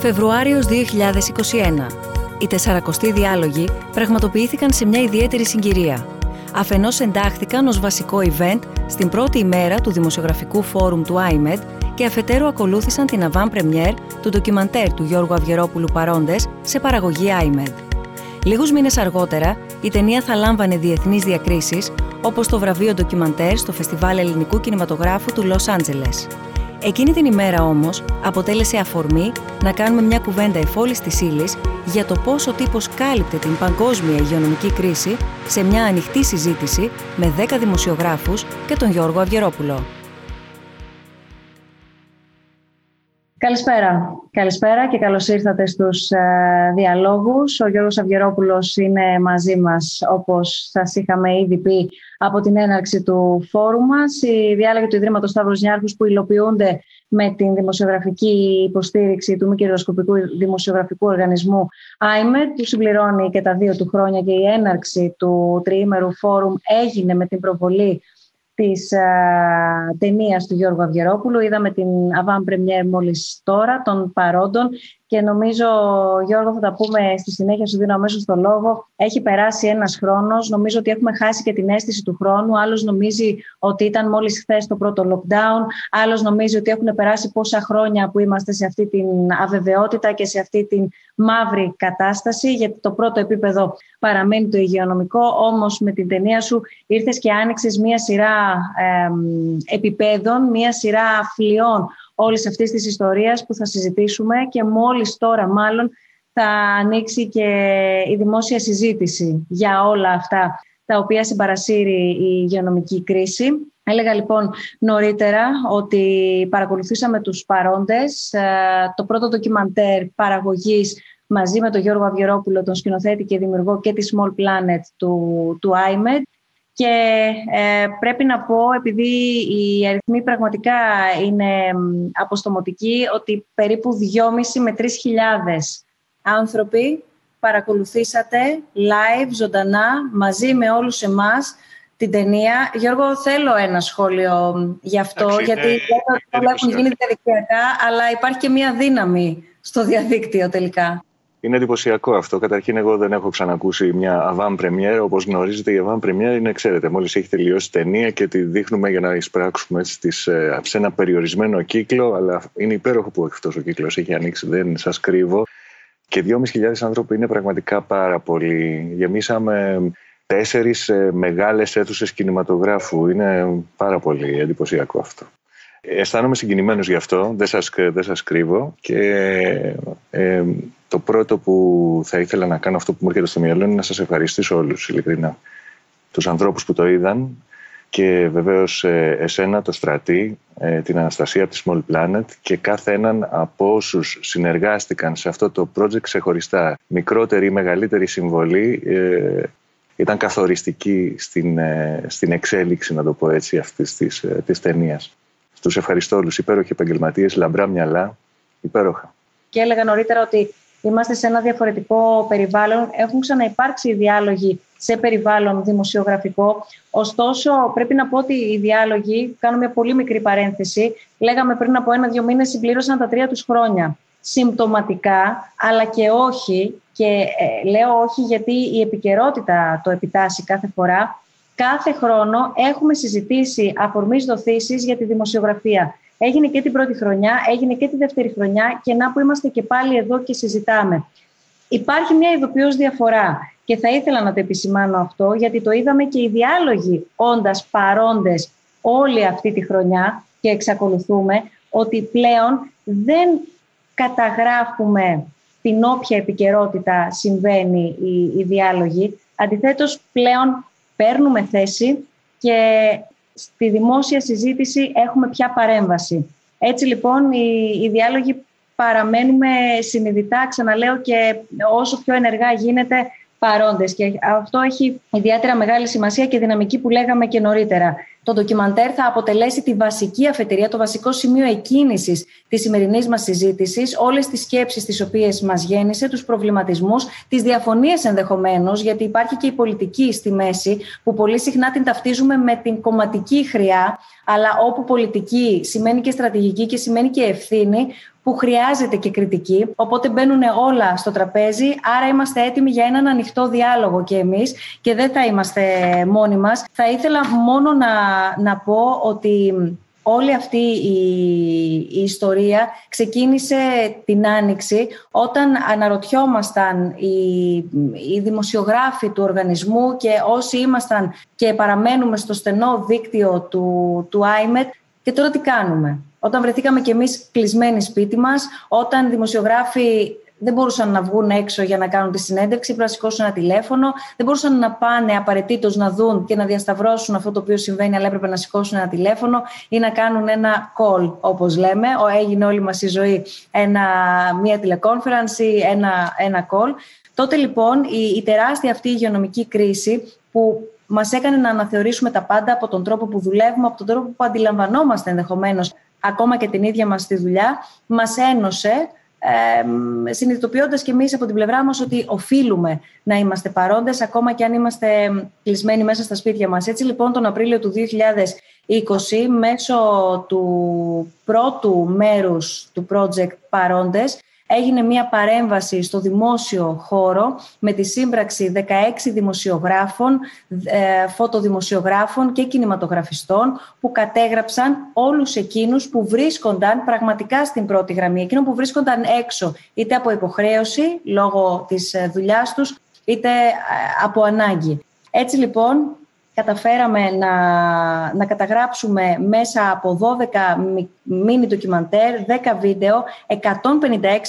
Φεβρουάριος 2021. Οι 40 διάλογοι πραγματοποιήθηκαν σε μια ιδιαίτερη συγκυρία. Αφενός εντάχθηκαν ως βασικό event στην πρώτη ημέρα του Δημοσιογραφικού Φόρουμ του IMED και αφετέρου ακολούθησαν την avant première του ντοκιμαντέρ του Γιώργου Αυγερόπουλου Παρόντες σε παραγωγή IMED. Λίγους μήνες αργότερα, η ταινία θα λάμβανε διεθνείς διακρίσεις, όπως το βραβείο ντοκιμαντέρ στο Φεστιβάλ Ελληνικού Κινηματογράφου του Λος Άντζελες. Εκείνη την ημέρα όμως αποτέλεσε αφορμή να κάνουμε μια κουβέντα εφόλης της ύλης για το πώς ο τύπος κάλυπτε την παγκόσμια υγειονομική κρίση σε μια ανοιχτή συζήτηση με 10 δημοσιογράφους και τον Γιώργο Αυγερόπουλο. Καλησπέρα. Καλησπέρα και καλώς ήρθατε στους ε, διαλόγους. Ο Γιώργος Αυγερόπουλος είναι μαζί μας, όπως σας είχαμε ήδη πει, από την έναρξη του φόρου μας. Οι διάλογοι του Ιδρύματος Σταύρος Νιάρχους που υλοποιούνται με την δημοσιογραφική υποστήριξη του μη κερδοσκοπικού δημοσιογραφικού οργανισμού IMED, που συμπληρώνει και τα δύο του χρόνια και η έναρξη του τριήμερου φόρουμ έγινε με την προβολή της α, ταινίας του Γιώργου Αυγερόπουλου. Είδαμε την avant première μόλις τώρα των παρόντων και νομίζω, Γιώργο, θα τα πούμε στη συνέχεια, σου δίνω αμέσως το λόγο. Έχει περάσει ένας χρόνος, νομίζω ότι έχουμε χάσει και την αίσθηση του χρόνου. Άλλος νομίζει ότι ήταν μόλις χθες το πρώτο lockdown. Άλλος νομίζει ότι έχουν περάσει πόσα χρόνια που είμαστε σε αυτή την αβεβαιότητα και σε αυτή την μαύρη κατάσταση, γιατί το πρώτο επίπεδο παραμένει το υγειονομικό. Όμως με την ταινία σου ήρθες και άνοιξες μία σειρά ε, επιπέδων, μία σειρά φλοιών όλης αυτής της ιστορίας που θα συζητήσουμε και μόλις τώρα μάλλον θα ανοίξει και η δημόσια συζήτηση για όλα αυτά τα οποία συμπαρασύρει η υγειονομική κρίση. Έλεγα λοιπόν νωρίτερα ότι παρακολουθήσαμε τους παρόντες ε, το πρώτο ντοκιμαντέρ παραγωγής μαζί με τον Γιώργο Αυγερόπουλο, τον σκηνοθέτη και δημιουργό και της Small Planet του, του IMED και ε, πρέπει να πω, επειδή οι αριθμοί πραγματικά είναι αποστομωτικοί, ότι περίπου 2,5 με 3.000 άνθρωποι παρακολουθήσατε live, ζωντανά, μαζί με όλους εμάς την ταινία. Γιώργο, θέλω ένα σχόλιο γι' αυτό, γιατί όλα έχουν γίνει διαδικτυακά, αλλά υπάρχει και μία δύναμη στο διαδίκτυο τελικά. Είναι εντυπωσιακό αυτό. Καταρχήν, εγώ δεν έχω ξανακούσει μια avant première. Όπως γνωρίζετε, η avant première είναι, ξέρετε, μόλις έχει τελειώσει ταινία και τη δείχνουμε για να εισπράξουμε στις, ε, σε ένα περιορισμένο κύκλο. Αλλά είναι υπέροχο που αυτός ο κύκλος έχει ανοίξει, δεν σας κρύβω. Και 2.500 άνθρωποι είναι πραγματικά πάρα πολύ. Γεμίσαμε τέσσερις ε, μεγάλες αίθουσες κινηματογράφου. Είναι πάρα πολύ εντυπωσιακό αυτό. Αισθάνομαι συγκινημένος γι' αυτό, δεν σας, δεν σας κρύβω και ε, το πρώτο που θα ήθελα να κάνω αυτό που μου έρχεται στο μυαλό είναι να σας ευχαριστήσω όλους ειλικρινά. Τους ανθρώπους που το είδαν και βεβαίως ε, εσένα, το στρατή, ε, την Αναστασία από τη Small Planet και κάθε έναν από όσους συνεργάστηκαν σε αυτό το project ξεχωριστά. Μικρότερη ή μεγαλύτερη συμβολή ε, ήταν καθοριστική στην, στην εξέλιξη, να το πω έτσι, αυτής της, της ταινίας. Τους ευχαριστώ όλους, υπέροχοι επαγγελματίες, λαμπρά μυαλά, υπέροχα. Και έλεγα νωρίτερα ότι είμαστε σε ένα διαφορετικό περιβάλλον. Έχουν ξαναυπάρξει οι διάλογοι σε περιβάλλον δημοσιογραφικό. Ωστόσο, πρέπει να πω ότι οι διάλογοι, κάνω μια πολύ μικρή παρένθεση, λέγαμε πριν από ένα-δύο μήνες συμπλήρωσαν τα τρία τους χρόνια. Συμπτωματικά, αλλά και όχι, και ε, λέω όχι γιατί η επικαιρότητα το επιτάσσει κάθε φορά, κάθε χρόνο έχουμε συζητήσει αφορμής δοθήσεις για τη δημοσιογραφία. Έγινε και την πρώτη χρονιά, έγινε και τη δεύτερη χρονιά και να που είμαστε και πάλι εδώ και συζητάμε. Υπάρχει μια ειδοποιώς διαφορά και θα ήθελα να το επισημάνω αυτό γιατί το είδαμε και οι διάλογοι όντας παρόντες όλη αυτή τη χρονιά και εξακολουθούμε ότι πλέον δεν καταγράφουμε την όποια επικαιρότητα συμβαίνει οι, οι διάλογοι. Αντιθέτως πλέον παίρνουμε θέση και στη δημόσια συζήτηση έχουμε πια παρέμβαση. Έτσι λοιπόν οι, οι διάλογοι παραμένουμε συνειδητά, ξαναλέω και όσο πιο ενεργά γίνεται παρόντες και αυτό έχει ιδιαίτερα μεγάλη σημασία και δυναμική που λέγαμε και νωρίτερα. Το ντοκιμαντέρ θα αποτελέσει τη βασική αφετηρία, το βασικό σημείο εκκίνησης της σημερινής μας συζήτησης, όλες τις σκέψεις τις οποίες μας γέννησε, τους προβληματισμούς, τις διαφωνίες ενδεχομένως, γιατί υπάρχει και η πολιτική στη μέση, που πολύ συχνά την ταυτίζουμε με την κομματική χρειά, αλλά όπου πολιτική σημαίνει και στρατηγική και σημαίνει και ευθύνη, που χρειάζεται και κριτική. Οπότε μπαίνουν όλα στο τραπέζι. Άρα είμαστε έτοιμοι για έναν ανοιχτό διάλογο και εμείς και δεν θα είμαστε μόνοι μας. Θα ήθελα μόνο να, να πω ότι όλη αυτή η, ιστορία ξεκίνησε την Άνοιξη όταν αναρωτιόμασταν οι, οι δημοσιογράφοι του οργανισμού και όσοι ήμασταν και παραμένουμε στο στενό δίκτυο του, του IMET και τώρα τι κάνουμε; Όταν βρεθήκαμε κι εμείς κλεισμένοι σπίτι μας, όταν δημοσιογράφοι δεν μπορούσαν να βγουν έξω για να κάνουν τη συνέντευξη, πρέπει να σηκώσουν ένα τηλέφωνο. Δεν μπορούσαν να πάνε απαραίτητος να δουν και να διασταυρώσουν αυτό το οποίο συμβαίνει, αλλά έπρεπε να σηκώσουν ένα τηλέφωνο ή να κάνουν ένα call, όπως λέμε. Έγινε όλη μας η ζωή ένα, μια τηλεκόνφερανση ή ένα, ένα call. Τότε λοιπόν η, η τεράστια αυτή υγειονομική κρίση που μας έκανε να αναθεωρήσουμε τα πάντα από τον τρόπο που δουλεύουμε, από τον τρόπο που αντιλαμβανόμαστε ενδεχομένως ακόμα και την ίδια μας τη δουλειά, μας ένωσε ε, συνειδητοποιώντας και εμείς από την πλευρά μας ότι οφείλουμε να είμαστε παρόντες ακόμα και αν είμαστε κλεισμένοι μέσα στα σπίτια μας. Έτσι λοιπόν τον Απρίλιο του 2020 μέσω του πρώτου μέρους του project Παρόντες έγινε μια παρέμβαση στο δημόσιο χώρο με τη σύμπραξη 16 δημοσιογράφων, ε, φωτοδημοσιογράφων και κινηματογραφιστών που κατέγραψαν όλους εκείνους που βρίσκονταν πραγματικά στην πρώτη γραμμή, εκείνους που βρίσκονταν έξω είτε από υποχρέωση λόγω της ε, δουλειάς τους είτε ε, από ανάγκη. Έτσι λοιπόν καταφέραμε να, να καταγράψουμε μέσα από 12 μίνι ντοκιμαντέρ, 10 βίντεο, 156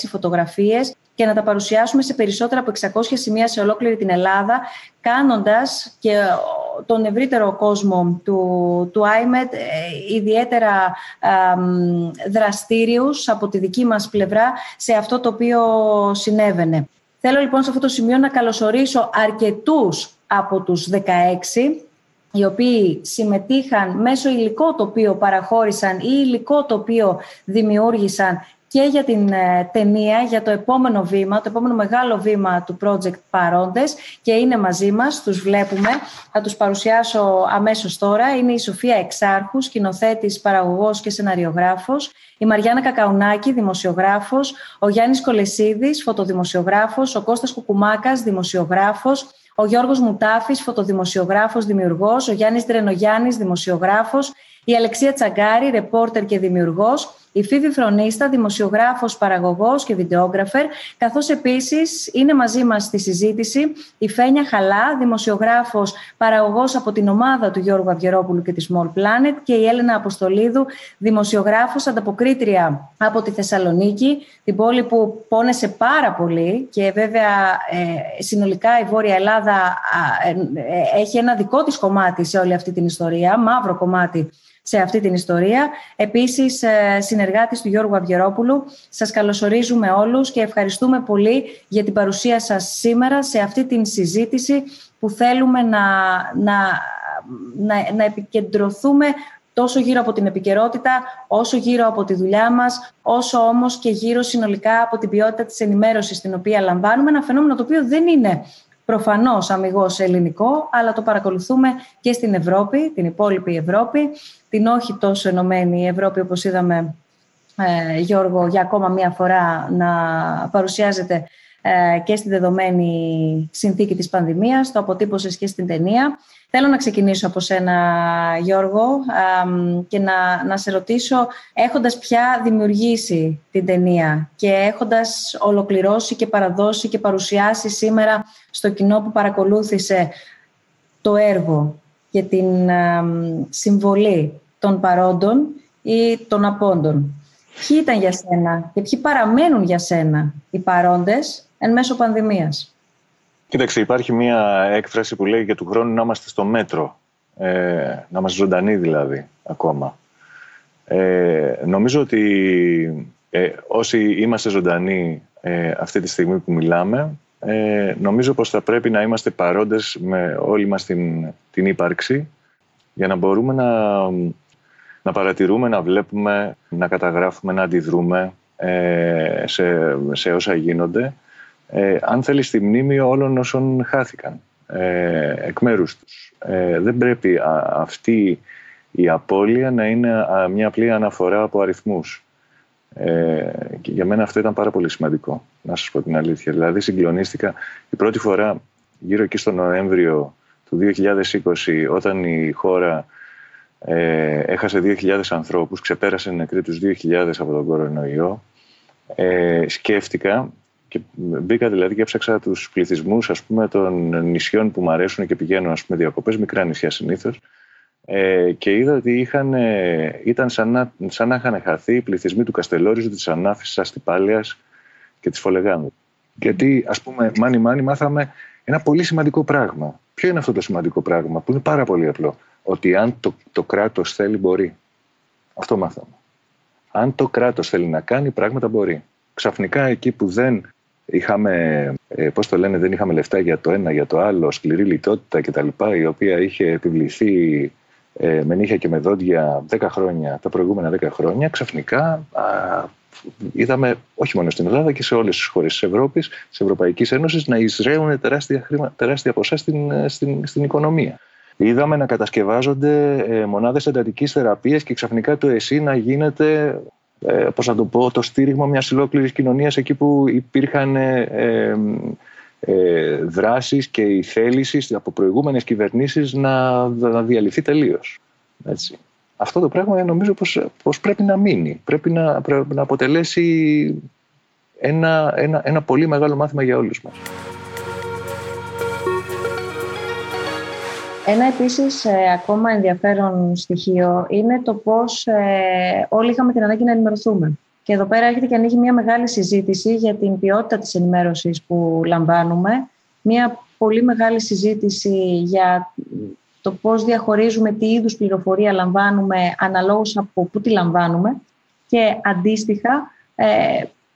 φωτογραφίες και να τα παρουσιάσουμε σε περισσότερα από 600 σημεία σε ολόκληρη την Ελλάδα, κάνοντας και τον ευρύτερο κόσμο του, του IMED ε, ιδιαίτερα δραστήριους από τη δική μας πλευρά σε αυτό το οποίο συνέβαινε. Θέλω λοιπόν σε αυτό το σημείο να καλωσορίσω αρκετούς από τους 16 οι οποίοι συμμετείχαν μέσω υλικό το οποίο παραχώρησαν ή υλικό το οποίο δημιούργησαν και για την ε, ταινία, για το επόμενο βήμα, το επόμενο μεγάλο βήμα του project Παρόντες και είναι μαζί μας, τους βλέπουμε. Θα τους παρουσιάσω αμέσως τώρα. Είναι η Σοφία Εξάρχους, σκηνοθέτης, παραγωγός και σεναριογράφος. Η Μαριάννα Κακαουνάκη, δημοσιογράφος. Ο Γιάννης Κολεσίδης, φωτοδημοσιογράφος. Ο Κώστας Κουκουμάκας, δημοσιογράφος ο Γιώργος Μουτάφης, φωτοδημοσιογράφος, δημιουργός, ο Γιάννης Τρενογιάννης, δημοσιογράφος, η Αλεξία Τσαγκάρη, ρεπόρτερ και δημιουργός, η Φίβη Φρονίστα, δημοσιογράφος, παραγωγός και βιντεόγραφερ, καθώς επίσης είναι μαζί μας στη συζήτηση η Φένια Χαλά, δημοσιογράφος, παραγωγός από την ομάδα του Γιώργου Αυγερόπουλου και της Small Planet και η Έλενα Αποστολίδου, δημοσιογράφος, ανταποκρίτρια από τη Θεσσαλονίκη, την πόλη που πόνεσε πάρα πολύ και βέβαια ε, συνολικά η Βόρεια Ελλάδα ε, ε, έχει ένα δικό της κομμάτι σε όλη αυτή την ιστορία, μαύρο κομμάτι σε αυτή την ιστορία. Επίσης, ε, συνεργάτης του Γιώργου Αυγερόπουλου, σας καλωσορίζουμε όλους και ευχαριστούμε πολύ για την παρουσία σας σήμερα σε αυτή την συζήτηση που θέλουμε να, να, να, να επικεντρωθούμε τόσο γύρω από την επικαιρότητα, όσο γύρω από τη δουλειά μας, όσο όμως και γύρω συνολικά από την ποιότητα της ενημέρωσης την οποία λαμβάνουμε, ένα φαινόμενο το οποίο δεν είναι προφανώς αμυγός ελληνικό, αλλά το παρακολουθούμε και στην Ευρώπη, την υπόλοιπη Ευρώπη, την όχι τόσο ενωμένη Ευρώπη όπως είδαμε ε, Γιώργο για ακόμα μία φορά να παρουσιάζεται ε, και στη δεδομένη συνθήκη της πανδημίας, το αποτύπωσες και στην ταινία. Θέλω να ξεκινήσω από σένα, Γιώργο, και να, να σε ρωτήσω, έχοντας πια δημιουργήσει την ταινία και έχοντας ολοκληρώσει και παραδώσει και παρουσιάσει σήμερα στο κοινό που παρακολούθησε το έργο και την συμβολή των παρόντων ή των απόντων. Ποιοι ήταν για σένα και ποιοι παραμένουν για σένα οι παρόντες εν μέσω πανδημίας; Κοίταξε, υπάρχει μια έκφραση που λέει για του χρόνου να είμαστε στο μέτρο. Ε, να είμαστε ζωντανοί δηλαδή ακόμα. Ε, νομίζω ότι ε, όσοι είμαστε ζωντανοί ε, αυτή τη στιγμή που μιλάμε, ε, νομίζω πως θα πρέπει να είμαστε παρόντες με όλη μας την, την ύπαρξη για να μπορούμε να, να παρατηρούμε, να βλέπουμε, να καταγράφουμε, να αντιδρούμε ε, σε, σε όσα γίνονται ε, αν θέλεις στη μνήμη όλων όσων χάθηκαν ε, εκ μέρους τους. Ε, δεν πρέπει αυτή η απώλεια να είναι μια απλή αναφορά από αριθμούς. Ε, και για μένα αυτό ήταν πάρα πολύ σημαντικό, να σας πω την αλήθεια. Δηλαδή συγκλονίστηκα η πρώτη φορά γύρω εκεί στο Νοέμβριο του 2020 όταν η χώρα ε, έχασε 2.000 ανθρώπους, ξεπέρασε νεκροί τους 2.000 από τον κορονοϊό. Ε, σκέφτηκα και μπήκα δηλαδή και έψαξα τους πληθυσμούς ας πούμε, των νησιών που μου αρέσουν και πηγαίνω ας πούμε, διακοπές, μικρά νησιά συνήθως. Ε, και είδα ότι είχαν, ε, ήταν σαν να, σαν να είχαν χαθεί οι πληθυσμοί του Καστελόριζου, της Ανάφης, της Αστυπάλιας και της Φολεγάνδου. Γιατί ας πούμε μάνι μάνι μάθαμε ένα πολύ σημαντικό πράγμα. Ποιο είναι αυτό το σημαντικό πράγμα που είναι πάρα πολύ απλό; Ότι αν το, το κράτος θέλει μπορεί. Αυτό μάθαμε. Αν το κράτος θέλει να κάνει πράγματα μπορεί. Ξαφνικά εκεί που δεν είχαμε, ε, πώς το λένε, δεν είχαμε λεφτά για το ένα, για το άλλο, σκληρή λιτότητα κτλ. η οποία είχε επιβληθεί ε, με νύχια και με δόντια 10 χρόνια, τα προηγούμενα 10 χρόνια, ξαφνικά α, είδαμε όχι μόνο στην Ελλάδα και σε όλες τις χώρες της Ευρώπης, της Ευρωπαϊκής Ένωσης να εισραίουν τεράστια, χρήμα, τεράστια ποσά στην, ε, στην, στην οικονομία. Είδαμε να κατασκευάζονται ε, μονάδες εντατικής θεραπείας και ξαφνικά το ΕΣΥ να γίνεται ε, πώς να το πω, το στήριγμα μιας ολόκληρης κοινωνίας εκεί που υπήρχαν ε, ε, δράσεις και η θέληση από προηγούμενες κυβερνήσεις να, να διαλυθεί τελείως. Έτσι. Αυτό το πράγμα νομίζω πως, πως πρέπει να μείνει. Πρέπει να, πρέπει να αποτελέσει ένα, ένα, ένα πολύ μεγάλο μάθημα για όλους μας. Ένα επίσης ε, ακόμα ενδιαφέρον στοιχείο είναι το πώς ε, όλοι είχαμε την ανάγκη να ενημερωθούμε. Και εδώ πέρα έρχεται και ανοίγει μια μεγάλη συζήτηση για την ποιότητα της ενημέρωσης που λαμβάνουμε. Μια πολύ μεγάλη συζήτηση για το πώς διαχωρίζουμε τι είδους πληροφορία λαμβάνουμε αναλόγως από πού τη λαμβάνουμε και αντίστοιχα ε,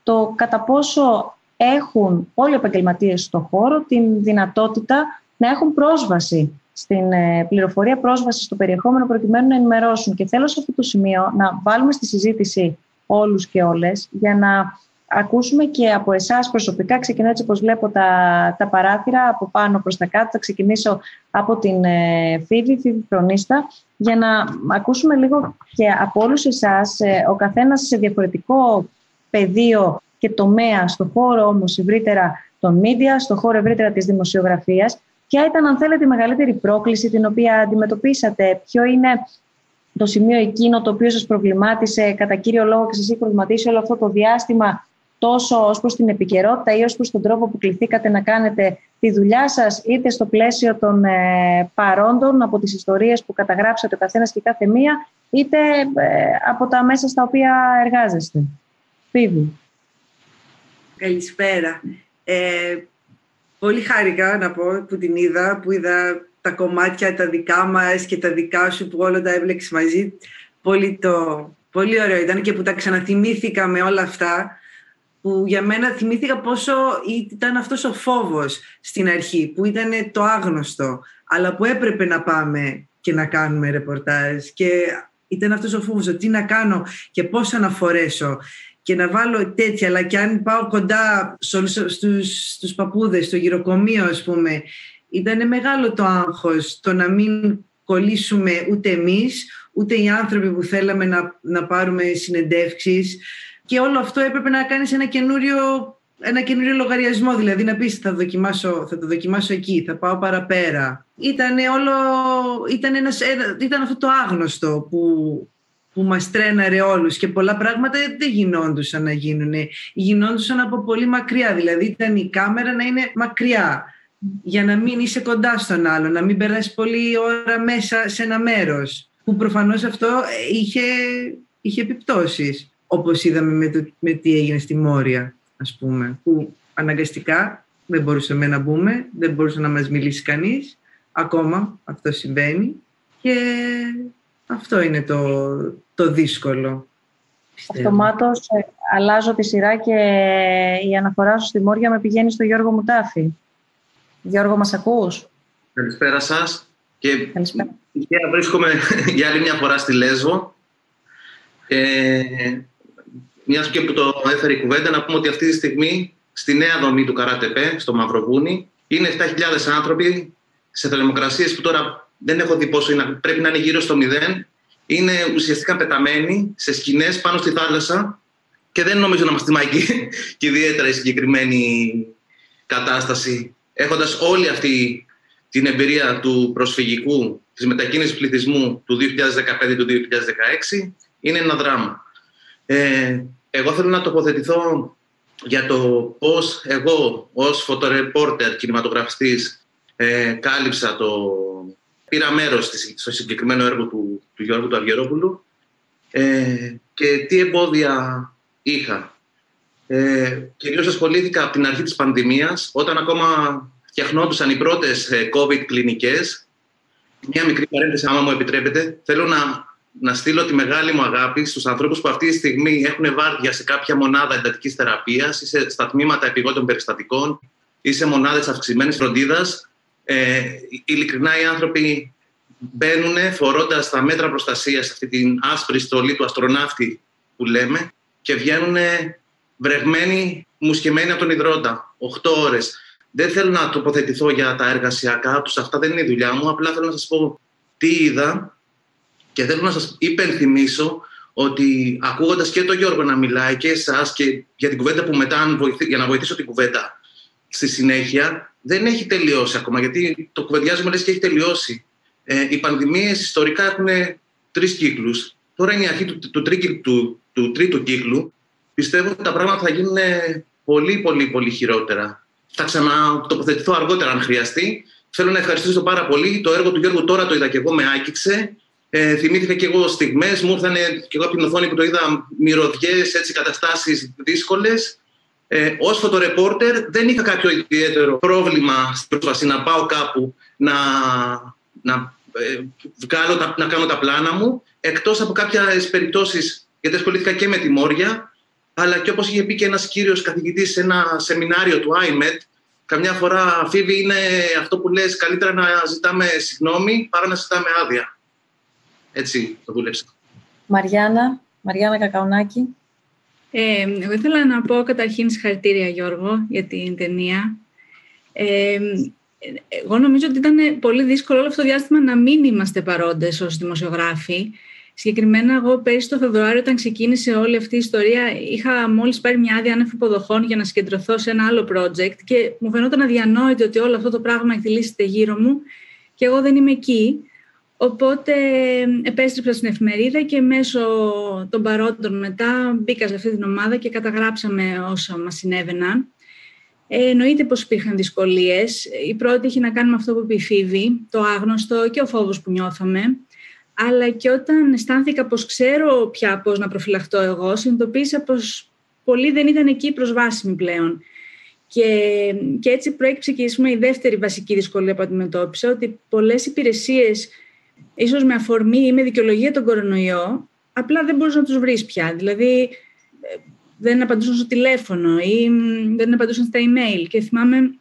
το κατά πόσο έχουν όλοι οι επαγγελματίες στον χώρο την δυνατότητα να έχουν πρόσβαση στην ε, πληροφορία, πρόσβασης στο περιεχόμενο προκειμένου να ενημερώσουν. Και θέλω σε αυτό το σημείο να βάλουμε στη συζήτηση όλους και όλες για να ακούσουμε και από εσάς προσωπικά, ξεκινώ έτσι όπως βλέπω τα, τα παράθυρα από πάνω προς τα κάτω, θα ξεκινήσω από την ε, Φίβη, Φίβη Φρονίστα, για να ακούσουμε λίγο και από όλους εσάς, ε, ο καθένας σε διαφορετικό πεδίο και τομέα, στο χώρο όμως ευρύτερα των media, στο χώρο ευρύτερα της δημοσιογραφίας, Ποια ήταν, αν θέλετε, η μεγαλύτερη πρόκληση την οποία αντιμετωπίσατε, Ποιο είναι το σημείο εκείνο το οποίο σας προβλημάτισε κατά κύριο λόγο και σας έχει προβληματίσει όλο αυτό το διάστημα τόσο ως προς την επικαιρότητα ή ως προς τον τρόπο που κληθήκατε να κάνετε τη δουλειά σας είτε στο πλαίσιο των ε, παρόντων από τις ιστορίες που καταγράψατε ο καθένας και κάθε μία είτε ε, από τα μέσα στα οποία εργάζεστε; Φίβη. Καλησπέρα. Ε, Πολύ χάρηκα να πω που την είδα, που είδα τα κομμάτια τα δικά μας και τα δικά σου που όλα τα έβλεξες μαζί. Πολύ, το, πολύ ωραίο ήταν και που τα ξαναθυμήθηκα με όλα αυτά που για μένα θυμήθηκα πόσο ήταν αυτός ο φόβος στην αρχή, που ήταν το άγνωστο, αλλά που έπρεπε να πάμε και να κάνουμε ρεπορτάζ και ήταν αυτός ο φόβος, ότι τι να κάνω και πώς να φορέσω και να βάλω τέτοια, αλλά και αν πάω κοντά στους, στους παππούδες, στο γυροκομείο ας πούμε, ήταν μεγάλο το άγχος το να μην κολλήσουμε ούτε εμείς, ούτε οι άνθρωποι που θέλαμε να, να πάρουμε συνεντεύξεις και όλο αυτό έπρεπε να κάνεις ένα καινούριο, ένα καινούριο λογαριασμό, δηλαδή να πεις θα, δοκιμάσω, θα το δοκιμάσω εκεί, θα πάω παραπέρα. Ήταν, όλο, ήταν, ένας, ήταν αυτό το άγνωστο που που μας τρέναρε όλους. Και πολλά πράγματα δεν γινόντουσαν να γίνουν. Γινόντουσαν από πολύ μακριά, δηλαδή ήταν η κάμερα να είναι μακριά για να μην είσαι κοντά στον άλλο, να μην περάσει πολλή ώρα μέσα σε ένα μέρος. Που προφανώς αυτό είχε, είχε επιπτώσεις όπως είδαμε με, το, με τι έγινε στη Μόρια ας πούμε. Που αναγκαστικά δεν μπορούσαμε να μπούμε, δεν μπορούσε να μας μιλήσει κανείς. Ακόμα αυτό συμβαίνει. Και αυτό είναι το, το δύσκολο. Αυτομάτως ε, αλλάζω τη σειρά και η αναφορά σου στη Μόρια με πηγαίνει στο Γιώργο Μουτάφη. Γιώργο, μας ακούς; Καλησπέρα σας. Και Καλησπέρα. βρίσκομαι για άλλη μια φορά στη Λέσβο. Ε, μιας και που το έφερε η κουβέντα, να πούμε ότι αυτή τη στιγμή στη νέα δομή του Καράτεπέ, στο Μαυροβούνι, είναι 7.000 άνθρωποι σε θερμοκρασίες που τώρα δεν έχω δει πόσο είναι, πρέπει να είναι γύρω στο μηδέν. Είναι ουσιαστικά πεταμένοι σε σκηνές πάνω στη θάλασσα και δεν νομίζω να μας τιμάει και, και ιδιαίτερα η συγκεκριμένη κατάσταση έχοντας όλη αυτή την εμπειρία του προσφυγικού, της μετακίνησης πληθυσμού του 2015 του 2016 είναι ένα δράμα. Ε, εγώ θέλω να τοποθετηθώ για το πώς εγώ ως φωτορεπόρτερ κινηματογραφιστής ε, κάλυψα το... πήρα μέρος στο συγκεκριμένο έργο του, του Γιώργου του Αυγερόπουλου ε, και τι εμπόδια είχα. Ε, κυρίως ασχολήθηκα από την αρχή της πανδημίας, όταν ακόμα φτιαχνόντουσαν οι πρώτες ε, COVID κλινικές. Μια μικρή παρένθεση, άμα μου επιτρέπετε. Θέλω να να στείλω τη μεγάλη μου αγάπη στους ανθρώπους που αυτή τη στιγμή έχουν βάρδια σε κάποια μονάδα εντατικής θεραπείας ή σε, στα τμήματα επιγόντων περιστατικών ή σε μονάδες αυξημένης φροντίδας. Ε, ειλικρινά οι άνθρωποι μπαίνουν φορώντας τα μέτρα προστασίας αυτή την άσπρη στολή του αστροναύτη που λέμε και βγαίνουν βρεγμένοι, μουσχεμένοι από τον υδρότα, 8 ώρες. Δεν θέλω να τοποθετηθώ για τα εργασιακά τους, αυτά δεν είναι η δουλειά μου, απλά θέλω να σας πω τι είδα και θέλω να σας υπενθυμίσω ότι ακούγοντας και τον Γιώργο να μιλάει και εσάς και για την κουβέντα που μετά, για να βοηθήσω την κουβέντα στη συνέχεια, δεν έχει τελειώσει ακόμα, γιατί το κουβεντιάζουμε λες και έχει τελειώσει. Ε, οι πανδημίες ιστορικά έχουν τρεις κύκλους. Τώρα είναι η αρχή του, του, του, του τρίτου κύκλου. Πιστεύω ότι τα πράγματα θα γίνουν πολύ, πολύ, πολύ χειρότερα. Θα ξανατοποθετηθώ αργότερα αν χρειαστεί. Θέλω να ευχαριστήσω πάρα πολύ. Το έργο του Γιώργου τώρα το είδα και εγώ με άκυξε. Ε, θυμήθηκα και εγώ στιγμές, μου ήρθαν και εγώ από την οθόνη που το είδα μυρωδιές, έτσι, καταστάσεις δύσκολες. Ε, ως φωτορεπόρτερ δεν είχα κάποιο ιδιαίτερο πρόβλημα στην πρόσβαση να πάω κάπου να, να, ε, βγάλω τα, να κάνω τα πλάνα μου, εκτός από κάποιες περιπτώσεις, γιατί ασχολήθηκα και με τη Μόρια, αλλά και όπως είχε πει και ένας κύριος καθηγητής σε ένα σεμινάριο του IMED, καμιά φορά, Φίβη, είναι αυτό που λες, καλύτερα να ζητάμε συγγνώμη παρά να ζητάμε άδεια. Έτσι το δούλεψα. Μαριάννα, Μαριάννα Κακαουνάκη. Ε, εγώ ήθελα να πω καταρχήν συγχαρητήρια Γιώργο για την ταινία. Ε, εγώ νομίζω ότι ήταν πολύ δύσκολο όλο αυτό το διάστημα να μην είμαστε παρόντες ως δημοσιογράφοι. Συγκεκριμένα, εγώ πέρυσι το Φεβρουάριο, όταν ξεκίνησε όλη αυτή η ιστορία, είχα μόλις πάρει μια άδεια άνευ υποδοχών για να συγκεντρωθώ σε ένα άλλο project και μου φαινόταν αδιανόητο ότι όλο αυτό το πράγμα εκτελήσεται γύρω μου και εγώ δεν είμαι εκεί. Οπότε επέστρεψα στην εφημερίδα και μέσω των παρόντων μετά μπήκα σε αυτή την ομάδα και καταγράψαμε όσα μας συνέβαιναν. Ε, εννοείται πως υπήρχαν δυσκολίες. Η πρώτη είχε να κάνει με αυτό που είπε η Φίβη, το άγνωστο και ο φόβος που νιώθαμε. Αλλά και όταν αισθάνθηκα πως ξέρω πια πώς να προφυλαχτώ εγώ, συνειδητοποίησα πως πολλοί δεν ήταν εκεί προσβάσιμοι πλέον. Και, και έτσι προέκυψε και η δεύτερη βασική δυσκολία που αντιμετώπισα, ότι πολλές υπηρεσίες ίσως με αφορμή ή με δικαιολογία τον κορονοϊό, απλά δεν μπορούσε να τους βρεις πια. Δηλαδή, ε, δεν απαντούσαν στο τηλέφωνο ή δεν απαντούσαν στα email. Και θυμάμαι,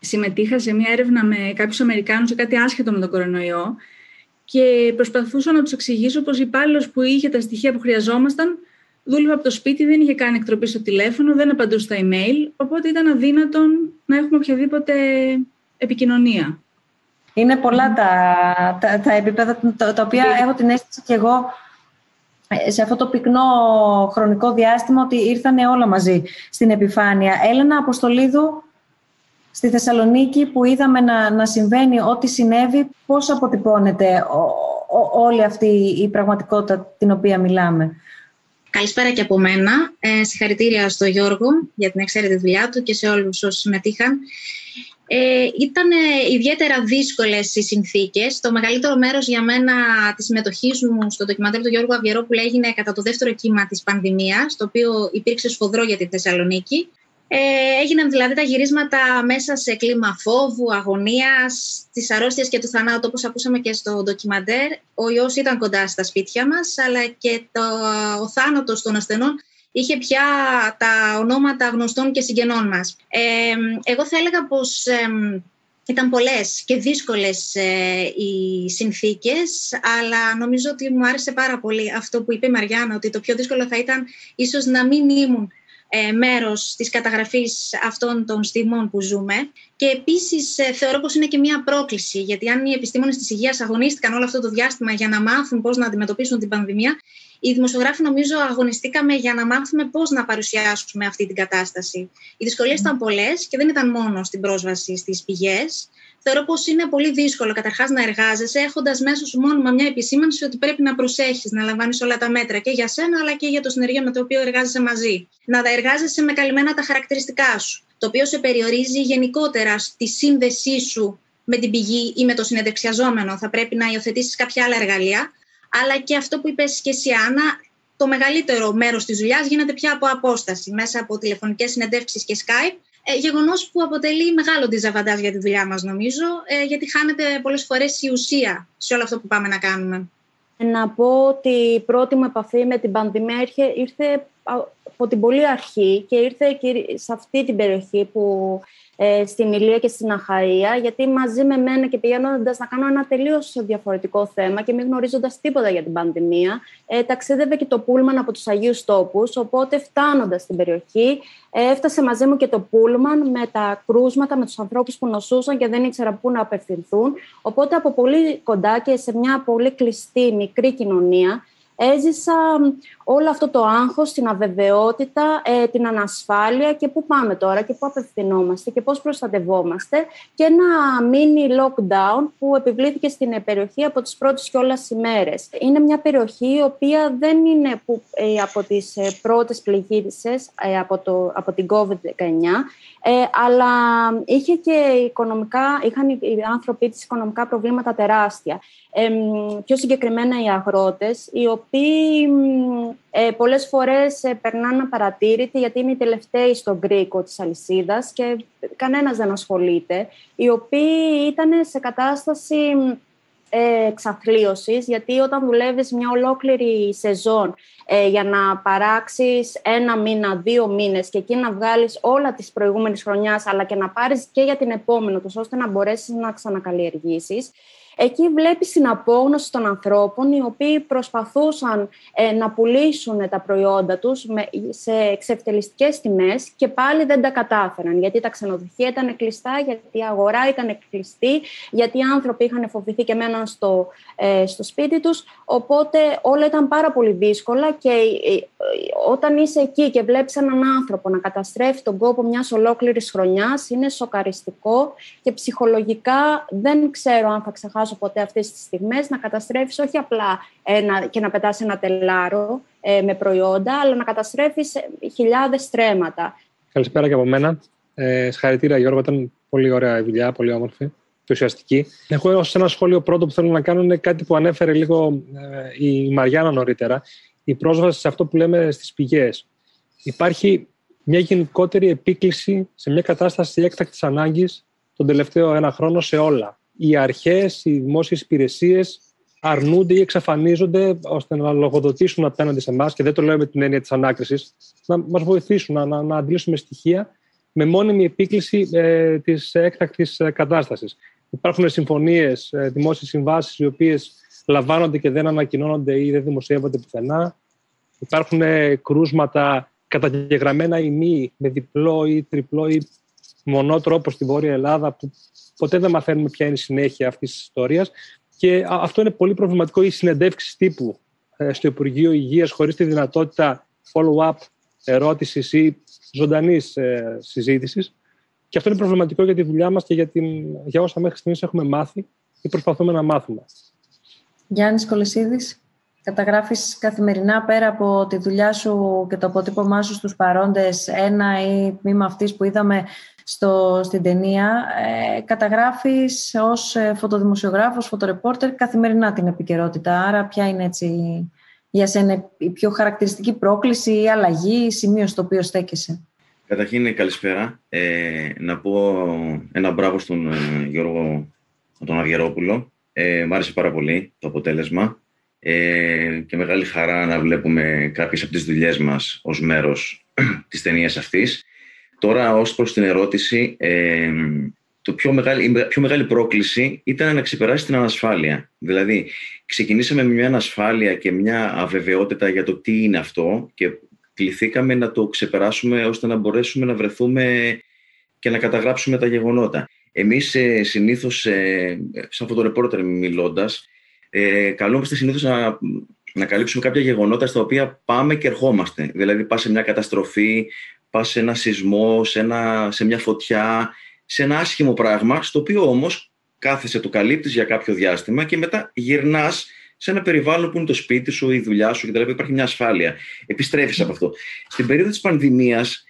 συμμετείχα σε μια έρευνα με κάποιους Αμερικάνους σε κάτι άσχετο με τον κορονοϊό και προσπαθούσα να τους εξηγήσω πως υπάλληλος που είχε τα στοιχεία που χρειαζόμασταν δούλευε από το σπίτι, δεν είχε κάνει εκτροπή στο τηλέφωνο, δεν απαντούσε στα email, οπότε ήταν αδύνατον να έχουμε οποιαδήποτε επικοινωνία. Είναι πολλά τα, τα, τα επίπεδα τα, οποία έχω την αίσθηση και εγώ ε, σε αυτό το πυκνό χρονικό διάστημα ότι ήρθαν όλα μαζί στην επιφάνεια. Έλενα Αποστολίδου, στη Θεσσαλονίκη που είδαμε να, να συμβαίνει ό,τι συνέβη, πώς αποτυπώνεται όλη αυτή η πραγματικότητα την οποία μιλάμε; Καλησπέρα και από μένα. Ε, συγχαρητήρια στο Γιώργο για την εξαίρετη δουλειά του και σε όλους όσους συμμετείχαν. Ε, ήταν ιδιαίτερα δύσκολες οι συνθήκες. Το μεγαλύτερο μέρος για μένα της συμμετοχής μου στο ντοκιμαντέρ του Γιώργου Αβιερόπουλου έγινε κατά το δεύτερο κύμα της πανδημίας, το οποίο υπήρξε σφοδρό για τη Θεσσαλονίκη. Ε, έγιναν δηλαδή τα γυρίσματα μέσα σε κλίμα φόβου, αγωνίας, της αρρώστιας και του θανάτου, όπως ακούσαμε και στο ντοκιμαντέρ. Ο ιός ήταν κοντά στα σπίτια μας, αλλά και το, ο θάνατος των ασθενών είχε πια τα ονόματα γνωστών και συγγενών μας. Ε, εγώ θα έλεγα πως ήταν πολλές και δύσκολες ε, οι συνθήκες, αλλά νομίζω ότι μου άρεσε πάρα πολύ αυτό που είπε η Μαριάννα, ότι το πιο δύσκολο θα ήταν ίσως να μην ήμουν ε, μέρος της καταγραφής αυτών των στιγμών που ζούμε. Και επίσης ε, θεωρώ πως είναι και μια πρόκληση, γιατί αν οι επιστήμονες της υγείας αγωνίστηκαν όλο αυτό το διάστημα για να μάθουν πώς να αντιμετωπίσουν την πανδημία, οι δημοσιογράφοι νομίζω αγωνιστήκαμε για να μάθουμε πώς να παρουσιάσουμε αυτή την κατάσταση. Οι δυσκολίες ήταν πολλές και δεν ήταν μόνο στην πρόσβαση στις πηγές. Θεωρώ πως είναι πολύ δύσκολο καταρχάς να εργάζεσαι έχοντας μέσα σου μόνιμα μια επισήμανση ότι πρέπει να προσέχεις, να λαμβάνεις όλα τα μέτρα και για σένα αλλά και για το συνεργείο με το οποίο εργάζεσαι μαζί. Να εργάζεσαι με καλυμμένα τα χαρακτηριστικά σου, το οποίο σε περιορίζει γενικότερα στη σύνδεσή σου με την πηγή ή με το συνεντευξιαζόμενο. Θα πρέπει να υιοθετήσεις κάποια άλλα εργαλεία. Αλλά και αυτό που είπες και εσύ, Άννα, το μεγαλύτερο μέρος της δουλειάς γίνεται πια από απόσταση, μέσα από τηλεφωνικές συνεντεύξεις και Skype. Ε, Γεγονός που αποτελεί μεγάλο διζαβαντάζ για τη δουλειά μας, νομίζω, ε, γιατί χάνεται πολλές φορές η ουσία σε όλο αυτό που πάμε να κάνουμε. Να πω ότι η πρώτη μου επαφή με την πανδημία ήρθε από την πολύ αρχή και ήρθε σε αυτή την περιοχή που ε, στην Ηλία και στην Αχαΐα, γιατί μαζί με μένα και πηγαίνοντας να κάνω ένα τελείως διαφορετικό θέμα και μην γνωρίζοντας τίποτα για την πανδημία, ε, ταξίδευε και το Πούλμαν από τους Αγίους Τόπους. Οπότε, φτάνοντας στην περιοχή, ε, έφτασε μαζί μου και το Πούλμαν με τα κρούσματα, με τους ανθρώπους που νοσούσαν και δεν ήξερα πού να απευθυνθούν. Οπότε, από πολύ κοντά και σε μια πολύ κλειστή μικρή κοινωνία, έζησα όλο αυτό το άγχος, την αβεβαιότητα, ε, την ανασφάλεια και πού πάμε τώρα και πού απευθυνόμαστε και πώς προστατευόμαστε και ένα mini lockdown που επιβλήθηκε στην περιοχή από τις πρώτες κιόλας ημέρες. Είναι μια περιοχή η οποία δεν είναι που, ε, από τις ε, πρώτες πληγήρισες από, το, από την COVID-19 αλλά είχε και οικονομικά, είχαν οι άνθρωποι της οικονομικά προβλήματα τεράστια. πιο συγκεκριμένα οι αγρότες, οι οποίοι ε, πολλές φορές ε, περνάνε απαρατήρητοι γιατί είναι οι τελευταίοι στον κρίκο της αλυσίδας και κανένας δεν ασχολείται, οι οποίοι ήταν σε κατάσταση ε, εξαθλίωσης, γιατί όταν δουλεύεις μια ολόκληρη σεζόν ε, για να παράξεις ένα μήνα, δύο μήνες και εκεί να βγάλεις όλα της προηγούμενης χρονιάς, αλλά και να πάρεις και για την επόμενη, ώστε να μπορέσεις να ξανακαλλιεργήσεις, Εκεί βλέπεις την απόγνωση των ανθρώπων οι οποίοι προσπαθούσαν ε, να πουλήσουν τα προϊόντα τους σε εξευτελιστικές τιμές και πάλι δεν τα κατάφεραν γιατί τα ξενοδοχεία ήταν κλειστά, γιατί η αγορά ήταν κλειστή, γιατί οι άνθρωποι είχαν φοβηθεί και μέναν στο, ε, στο σπίτι τους, οπότε όλα ήταν πάρα πολύ δύσκολα και ε, όταν είσαι εκεί και βλέπεις έναν άνθρωπο να καταστρέφει τον κόπο μιας ολόκληρης χρονιάς είναι σοκαριστικό και ψυχολογικά δεν ξέρω αν θα ξεχάσω ξεχάσω ποτέ αυτές τις στιγμές, να καταστρέφεις όχι απλά ένα, και να πετάς ένα τελάρο ε, με προϊόντα, αλλά να καταστρέφεις ε, χιλιάδες στρέμματα. Καλησπέρα και από μένα. Ε, συγχαρητήρια Γιώργο, ήταν πολύ ωραία η δουλειά, πολύ όμορφη και ουσιαστική. Έχω ως ένα σχόλιο πρώτο που θέλω να κάνω είναι κάτι που ανέφερε λίγο ε, η Μαριάννα νωρίτερα, η πρόσβαση σε αυτό που λέμε στις πηγές. Υπάρχει μια γενικότερη επίκληση σε μια κατάσταση έκτακτης ανάγκης τον τελευταίο ένα χρόνο σε όλα οι αρχές, οι δημόσιες υπηρεσίες αρνούνται ή εξαφανίζονται ώστε να λογοδοτήσουν απέναντι σε εμάς και δεν το λέω με την έννοια της ανάκρισης, να μας βοηθήσουν να, να, να αντλήσουμε στοιχεία με μόνιμη επίκληση ε, της έκτακτης ε, κατάστασης. Υπάρχουν συμφωνίες, ε, δημόσιες συμβάσεις, οι οποίες λαμβάνονται και δεν ανακοινώνονται ή δεν δημοσιεύονται πουθενά. Υπάρχουν ε, κρούσματα καταγεγραμμένα ή μη, με διπλό ή τριπλό ή μονό τρόπο στη Βόρεια Ελλάδα, που ποτέ δεν μαθαίνουμε ποια είναι η συνέχεια αυτής της ιστορίας. Και αυτό είναι πολύ προβληματικό. Οι συνεντεύξεις τύπου ε, στο Υπουργείο Υγείας χωρίς τη δυνατότητα follow-up ερώτησης ή ζωντανής ε, συζήτησης. Και αυτό είναι προβληματικό για τη δουλειά μας και για, την, για όσα μέχρι στιγμής έχουμε μάθει ή προσπαθούμε να μάθουμε. Γιάννης Κολεσίδης, καταγράφεις καθημερινά πέρα από τη δουλειά σου και το αποτύπωμά σου στους παρόντες ένα ή τμήμα αυτής που είδαμε στο, στην ταινία, ε, καταγράφεις ως ε, φωτοδημοσιογράφος, φωτορεπόρτερ καθημερινά την επικαιρότητα. Άρα ποια είναι έτσι για σένα η πιο χαρακτηριστική πρόκληση ή αλλαγή ή σημείο στο οποίο στέκεσαι; Καταρχήν, καλησπέρα. Ε, να πω ένα μπράβο στον ε, Γιώργο τον Αυγερόπουλο. Ε, μ' άρεσε πάρα πολύ το αποτέλεσμα ε, και μεγάλη χαρά να βλέπουμε κάποιες από τις δουλειές μας ως μέρος της ταινίας αυτής. Τώρα, ως προς την ερώτηση, ε, το πιο μεγάλη, η πιο μεγάλη πρόκληση ήταν να ξεπεράσει την ανασφάλεια. Δηλαδή, ξεκινήσαμε με μια ανασφάλεια και μια αβεβαιότητα για το τι είναι αυτό και κληθήκαμε να το ξεπεράσουμε ώστε να μπορέσουμε να βρεθούμε και να καταγράψουμε τα γεγονότα. Εμείς ε, συνήθως, ε, σαν φωτορεπόρτερ μιλώντας, ε, καλούμαστε συνήθως να να καλύψουμε κάποια γεγονότα στα οποία πάμε και ερχόμαστε. Δηλαδή, πας σε μια καταστροφή, πας σε ένα σεισμό, σε, ένα, σε μια φωτιά, σε ένα άσχημο πράγμα, στο οποίο όμως κάθεσαι, το καλύπτεις για κάποιο διάστημα και μετά γυρνάς σε ένα περιβάλλον που είναι το σπίτι σου, η δουλειά σου κτλ. Υπάρχει μια ασφάλεια. Επιστρέφεις από αυτό. Στην περίοδο της πανδημίας,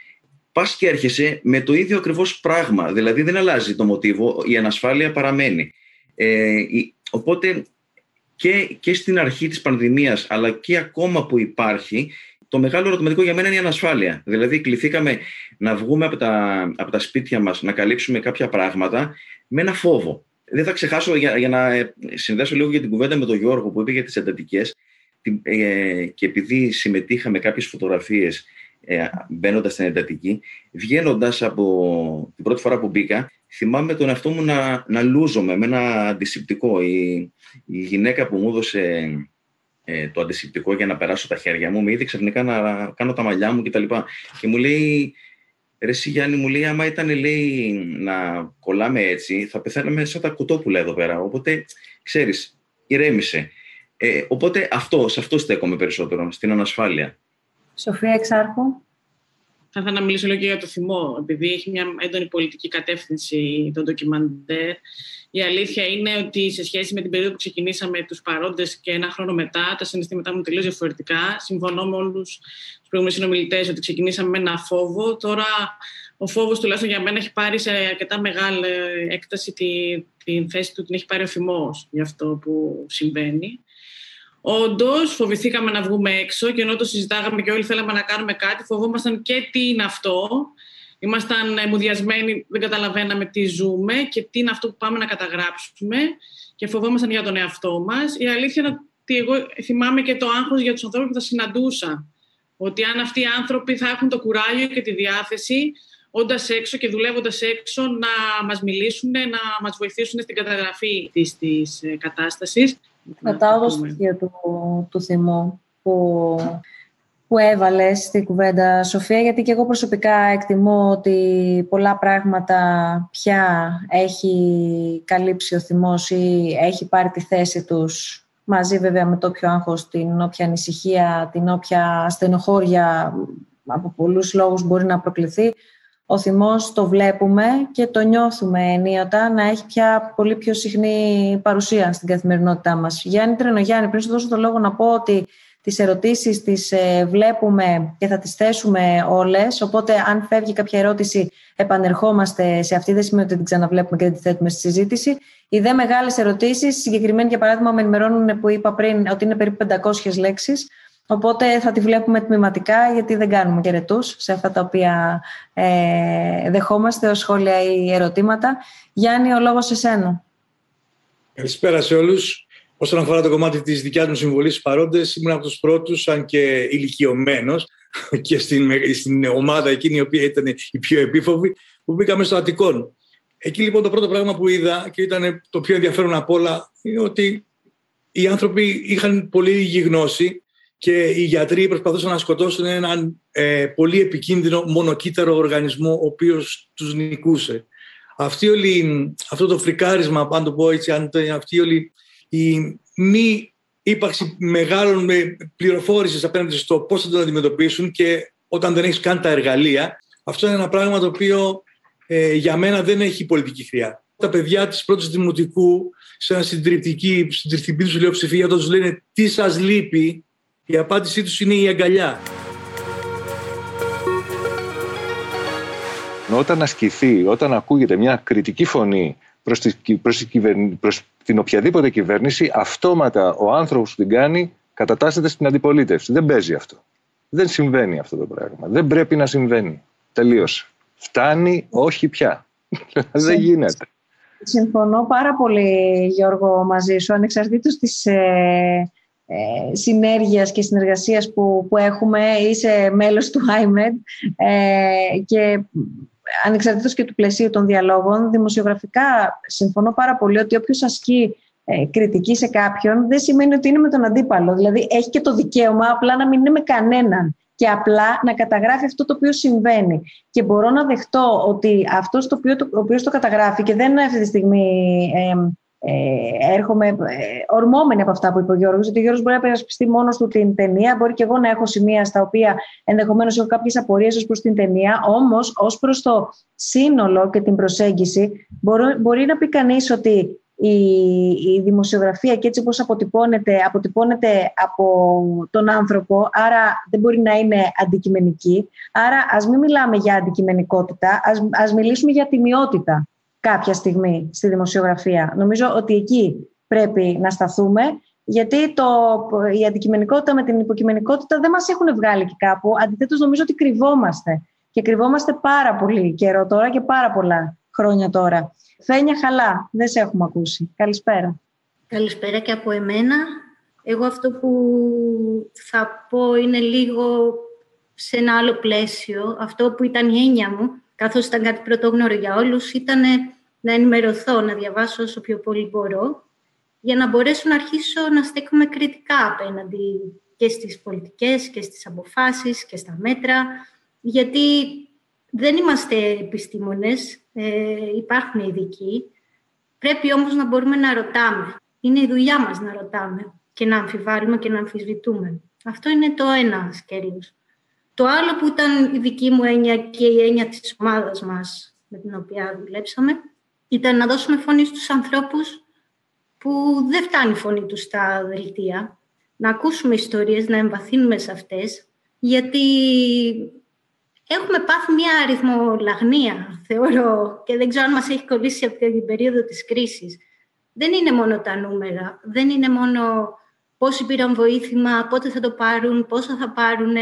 πας και έρχεσαι με το ίδιο ακριβώς πράγμα. Δηλαδή δεν αλλάζει το μοτίβο, η ανασφάλεια παραμένει. Ε, οπότε και, και στην αρχή της πανδημίας, αλλά και ακόμα που υπάρχει, το μεγάλο ερωτηματικό για μένα είναι η ανασφάλεια. Δηλαδή, κληθήκαμε να βγούμε από τα, από τα σπίτια μας, να καλύψουμε κάποια πράγματα με ένα φόβο. Δεν θα ξεχάσω, για, για να συνδέσω λίγο για την κουβέντα με τον Γιώργο που είπε για τις εντατικές, ε, και επειδή συμμετείχα με κάποιες φωτογραφίες ε, μπαίνοντας στην εντατική, βγαίνοντας από την πρώτη φορά που μπήκα, θυμάμαι τον εαυτό μου να, να λούζομαι με ένα αντισηπτικό. Η, η γυναίκα που μου έδωσε ε, το αντισηπτικό για να περάσω τα χέρια μου, με είδε ξαφνικά να κάνω τα μαλλιά μου κτλ. Και, και μου λέει, Ρε εσύ Γιάννη, μου λέει, άμα ήταν λέει, να κολλάμε έτσι, θα πεθαίναμε σαν τα κουτόπουλα εδώ πέρα. Οπότε, ξέρεις, ηρέμησε. Ε, οπότε αυτό, σε αυτό στέκομαι περισσότερο, στην ανασφάλεια. Σοφία Εξάρχου. Θα ήθελα να μιλήσω λίγο και για το θυμό, επειδή έχει μια έντονη πολιτική κατεύθυνση το ντοκιμαντέρ. Η αλήθεια είναι ότι σε σχέση με την περίοδο που ξεκινήσαμε τους παρόντες και ένα χρόνο μετά, τα συναισθήματά μου τελείως διαφορετικά. Συμφωνώ με όλους τους προηγούμενους συνομιλητές ότι ξεκινήσαμε με ένα φόβο. Τώρα ο φόβος τουλάχιστον για μένα έχει πάρει σε αρκετά μεγάλη έκταση την, την θέση του, την έχει πάρει ο θυμός για αυτό που συμβαίνει. Όντως, φοβηθήκαμε να βγούμε έξω και ενώ το συζητάγαμε και όλοι θέλαμε να κάνουμε κάτι, φοβόμασταν και τι είναι αυτό. Ήμασταν μουδιασμένοι, δεν καταλαβαίναμε τι ζούμε και τι είναι αυτό που πάμε να καταγράψουμε και φοβόμασταν για τον εαυτό μας. Η αλήθεια είναι ότι εγώ θυμάμαι και το άγχος για τους ανθρώπους που θα συναντούσα. Ότι αν αυτοί οι άνθρωποι θα έχουν το κουράγιο και τη διάθεση, όντας έξω και δουλεύοντας έξω, να μας μιλήσουν, να μας βοηθήσουν στην καταγραφή τη της ε, κατάστασης. Κρατάω το στοιχείο του, του θυμού που, που έβαλες στην κουβέντα, Σοφία, γιατί και εγώ προσωπικά εκτιμώ ότι πολλά πράγματα πια έχει καλύψει ο θυμός ή έχει πάρει τη θέση τους μαζί βέβαια με το όποιο άγχος, την όποια ανησυχία, την όποια στενοχώρια από πολλούς λόγους μπορεί να προκληθεί ο θυμός το βλέπουμε και το νιώθουμε ενίοτα να έχει πια πολύ πιο συχνή παρουσία στην καθημερινότητά μας. Γιάννη Τρενογιάννη, πριν σου δώσω το λόγο να πω ότι τις ερωτήσεις τις ε, βλέπουμε και θα τις θέσουμε όλες, οπότε αν φεύγει κάποια ερώτηση επανερχόμαστε σε αυτή, δεν σημαίνει ότι την ξαναβλέπουμε και δεν τη θέτουμε στη συζήτηση. Οι δε μεγάλες ερωτήσεις, συγκεκριμένοι για παράδειγμα με ενημερώνουν που είπα πριν ότι είναι περίπου 500 λέξεις, Οπότε θα τη βλέπουμε τμηματικά γιατί δεν κάνουμε και ρετούς σε αυτά τα οποία ε, δεχόμαστε ως σχόλια ή ερωτήματα. Γιάννη, ο λόγος σε σένα. Καλησπέρα σε όλους. Όσον αφορά το κομμάτι της δικιάς μου συμβολής στους παρόντες, ήμουν από τους πρώτους, αν και ηλικιωμένος και στην, στην ομάδα εκείνη η οποία ήταν η πιο επίφοβη, που μπήκαμε στο Αττικόν. Εκεί λοιπόν το πρώτο πράγμα που είδα και ήταν το πιο ενδιαφέρον από όλα είναι ότι οι άνθρωποι είχαν πολύ λίγη γνώση και οι γιατροί προσπαθούσαν να σκοτώσουν έναν ε, πολύ επικίνδυνο μονοκύτταρο οργανισμό ο οποίος τους νικούσε. Αυτή όλη, αυτό το φρικάρισμα, αν το πω έτσι, αυτή όλη η μη ύπαρξη μεγάλων πληροφόρησης απέναντι στο πώς θα τον αντιμετωπίσουν και όταν δεν έχεις καν τα εργαλεία, αυτό είναι ένα πράγμα το οποίο ε, για μένα δεν έχει πολιτική χρειά. Τα παιδιά της πρώτης δημοτικού, σε ένα συντριπτική, συντριπτική του πλειοψηφία, όταν τους λένε τι σας λείπει, η απάντησή τους είναι η αγκαλιά. Όταν ασκηθεί, όταν ακούγεται μια κριτική φωνή προς, τη, προς, προς την οποιαδήποτε κυβέρνηση, αυτόματα ο άνθρωπος που την κάνει κατατάσσεται στην αντιπολίτευση. Δεν παίζει αυτό. Δεν συμβαίνει αυτό το πράγμα. Δεν πρέπει να συμβαίνει. Τελείωσε. Φτάνει, όχι πια. Δεν γίνεται. Συμφωνώ πάρα πολύ, Γιώργο, μαζί σου, ανεξαρτήτως της ε, ε, συνέργειας και συνεργασίας που, που έχουμε. Είσαι μέλος του IMED ε, και ανεξαρτήτως και του πλαισίου των διαλόγων, δημοσιογραφικά συμφωνώ πάρα πολύ ότι όποιος ασκεί ε, κριτική σε κάποιον δεν σημαίνει ότι είναι με τον αντίπαλο. Δηλαδή έχει και το δικαίωμα απλά να μην είναι με κανέναν και απλά να καταγράφει αυτό το οποίο συμβαίνει. Και μπορώ να δεχτώ ότι αυτός το οποίο το, το καταγράφει και δεν αυτή τη στιγμή ε, έρχομαι ε, ορμόμενη από αυτά που είπε ο Γιώργος, γιατί ο Γιώργος μπορεί να περασπιστεί μόνος του την ταινία, μπορεί και εγώ να έχω σημεία στα οποία ενδεχομένως έχω κάποιες απορίες ως προς την ταινία, όμως ως προς το σύνολο και την προσέγγιση μπορεί, μπορεί να πει κανείς ότι η, η δημοσιογραφία και έτσι όπως αποτυπώνεται, αποτυπώνεται από τον άνθρωπο, άρα δεν μπορεί να είναι αντικειμενική. Άρα ας μην μιλάμε για αντικειμενικότητα, ας, ας μιλήσουμε για τιμιότητα κάποια στιγμή στη δημοσιογραφία. Νομίζω ότι εκεί πρέπει να σταθούμε, γιατί το, η αντικειμενικότητα με την υποκειμενικότητα δεν μας έχουν βγάλει και κάπου. Αντιθέτως νομίζω ότι κρυβόμαστε. Και κρυβόμαστε πάρα πολύ καιρό τώρα και πάρα πολλά χρόνια τώρα. Φένια Χαλά, δεν σε έχουμε ακούσει. Καλησπέρα. Καλησπέρα και από εμένα. Εγώ αυτό που θα πω είναι λίγο σε ένα άλλο πλαίσιο. Αυτό που ήταν η έννοια μου, καθώς ήταν κάτι πρωτόγνωρο για όλους, ήταν να ενημερωθώ, να διαβάσω όσο πιο πολύ μπορώ, για να μπορέσω να αρχίσω να στέκομαι κριτικά απέναντι και στις πολιτικές και στις αποφάσεις και στα μέτρα, γιατί δεν είμαστε επιστήμονες, ε, υπάρχουν ειδικοί. Πρέπει όμως να μπορούμε να ρωτάμε. Είναι η δουλειά μας να ρωτάμε και να αμφιβάλλουμε και να αμφισβητούμε. Αυτό είναι το ένα σκέλος. Το άλλο που ήταν η δική μου έννοια και η έννοια της ομάδας μας με την οποία δουλέψαμε, ήταν να δώσουμε φωνή στους ανθρώπους που δεν φτάνει η φωνή τους στα δελτία, να ακούσουμε ιστορίες, να εμβαθύνουμε σε αυτές, γιατί έχουμε πάθει μια αριθμολαγνία, θεωρώ, και δεν ξέρω αν μας έχει κολλήσει από την περίοδο της κρίσης. Δεν είναι μόνο τα νούμερα, δεν είναι μόνο πόσοι πήραν βοήθημα, πότε θα το πάρουν, πόσα θα πάρουν,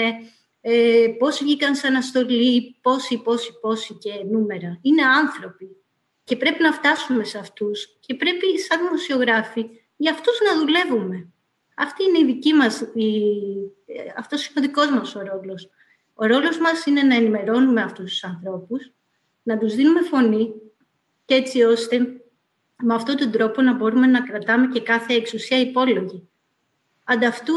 ε, πόσοι βγήκαν σαν αναστολή, πόσοι, πόσοι, πόσοι και νούμερα. Είναι άνθρωποι και πρέπει να φτάσουμε σε αυτούς και πρέπει σαν δημοσιογράφοι για αυτούς να δουλεύουμε. Αυτή είναι η δική μας, η... αυτός είναι ο δικός μας ο ρόλος. Ο ρόλος μας είναι να ενημερώνουμε αυτούς τους ανθρώπους, να τους δίνουμε φωνή και έτσι ώστε με αυτόν τον τρόπο να μπορούμε να κρατάμε και κάθε εξουσία υπόλογη. Ανταυτού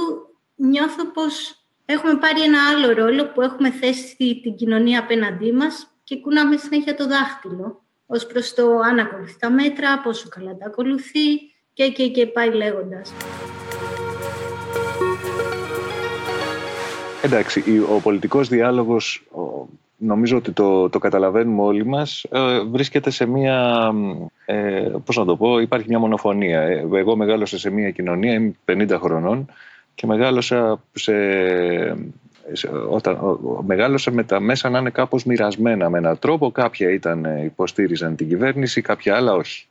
νιώθω πως έχουμε πάρει ένα άλλο ρόλο που έχουμε θέσει την κοινωνία απέναντί μας και κουνάμε συνέχεια το δάχτυλο ως προς το αν ακολουθεί τα μέτρα, πόσο καλά τα ακολουθεί και, και, και πάει λέγοντας. Εντάξει, ο πολιτικός διάλογος, νομίζω ότι το, το καταλαβαίνουμε όλοι μας, ε, βρίσκεται σε μία, ε, πώς να το πω, υπάρχει μια μονοφωνία. Ε, εγώ μεγάλωσα σε μία κοινωνία, είμαι 50 χρονών και μεγάλωσα σε, όταν μεγάλωσα με τα μέσα να είναι κάπως μοιρασμένα με έναν τρόπο. Κάποια ήταν, ε, υποστήριζαν την κυβέρνηση, κάποια άλλα όχι.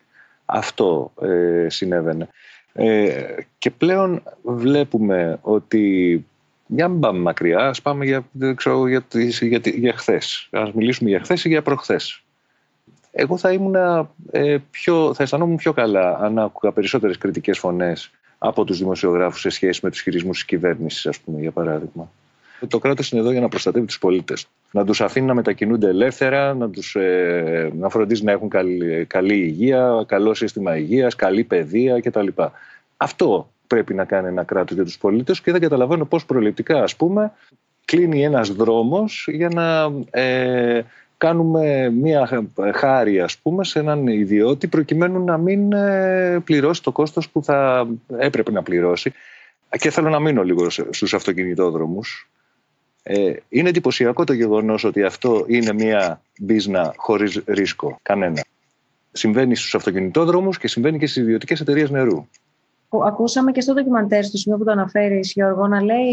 Αυτό ε, συνέβαινε. Ε, και πλέον βλέπουμε ότι για μην πάμε μακριά, ας πάμε για, ξέρω, για, για, για χθες. Ας μιλήσουμε για χθες ή για προχθές. Εγώ θα ήμουν ε, πιο, θα αισθανόμουν πιο καλά αν άκουγα περισσότερες κριτικές φωνές από τους δημοσιογράφους σε σχέση με τους χειρισμούς της κυβέρνησης, ας πούμε, για παράδειγμα. Το κράτος είναι εδώ για να προστατεύει τους πολίτες. Να τους αφήνει να μετακινούνται ελεύθερα, να, τους, ε, να φροντίζει να έχουν καλή, καλή υγεία, καλό σύστημα υγείας, καλή παιδεία κτλ. Αυτό πρέπει να κάνει ένα κράτος για τους πολίτες και δεν καταλαβαίνω πώς προληπτικά, ας πούμε, κλείνει ένας δρόμος για να ε, κάνουμε μία χάρη ας πούμε σε έναν ιδιώτη προκειμένου να μην ε, πληρώσει το κόστος που θα έπρεπε να πληρώσει. Και θέλω να μείνω λίγο στους αυτοκινητόδρομους ε, είναι εντυπωσιακό το γεγονός ότι αυτό είναι μια μπίζνα χωρίς ρίσκο. Κανένα. Συμβαίνει στους αυτοκινητόδρομους και συμβαίνει και στις ιδιωτικές εταιρείες νερού. Ακούσαμε και στο ντοκιμαντέρ, στο σημείο που το αναφέρει, Γιώργο, να λέει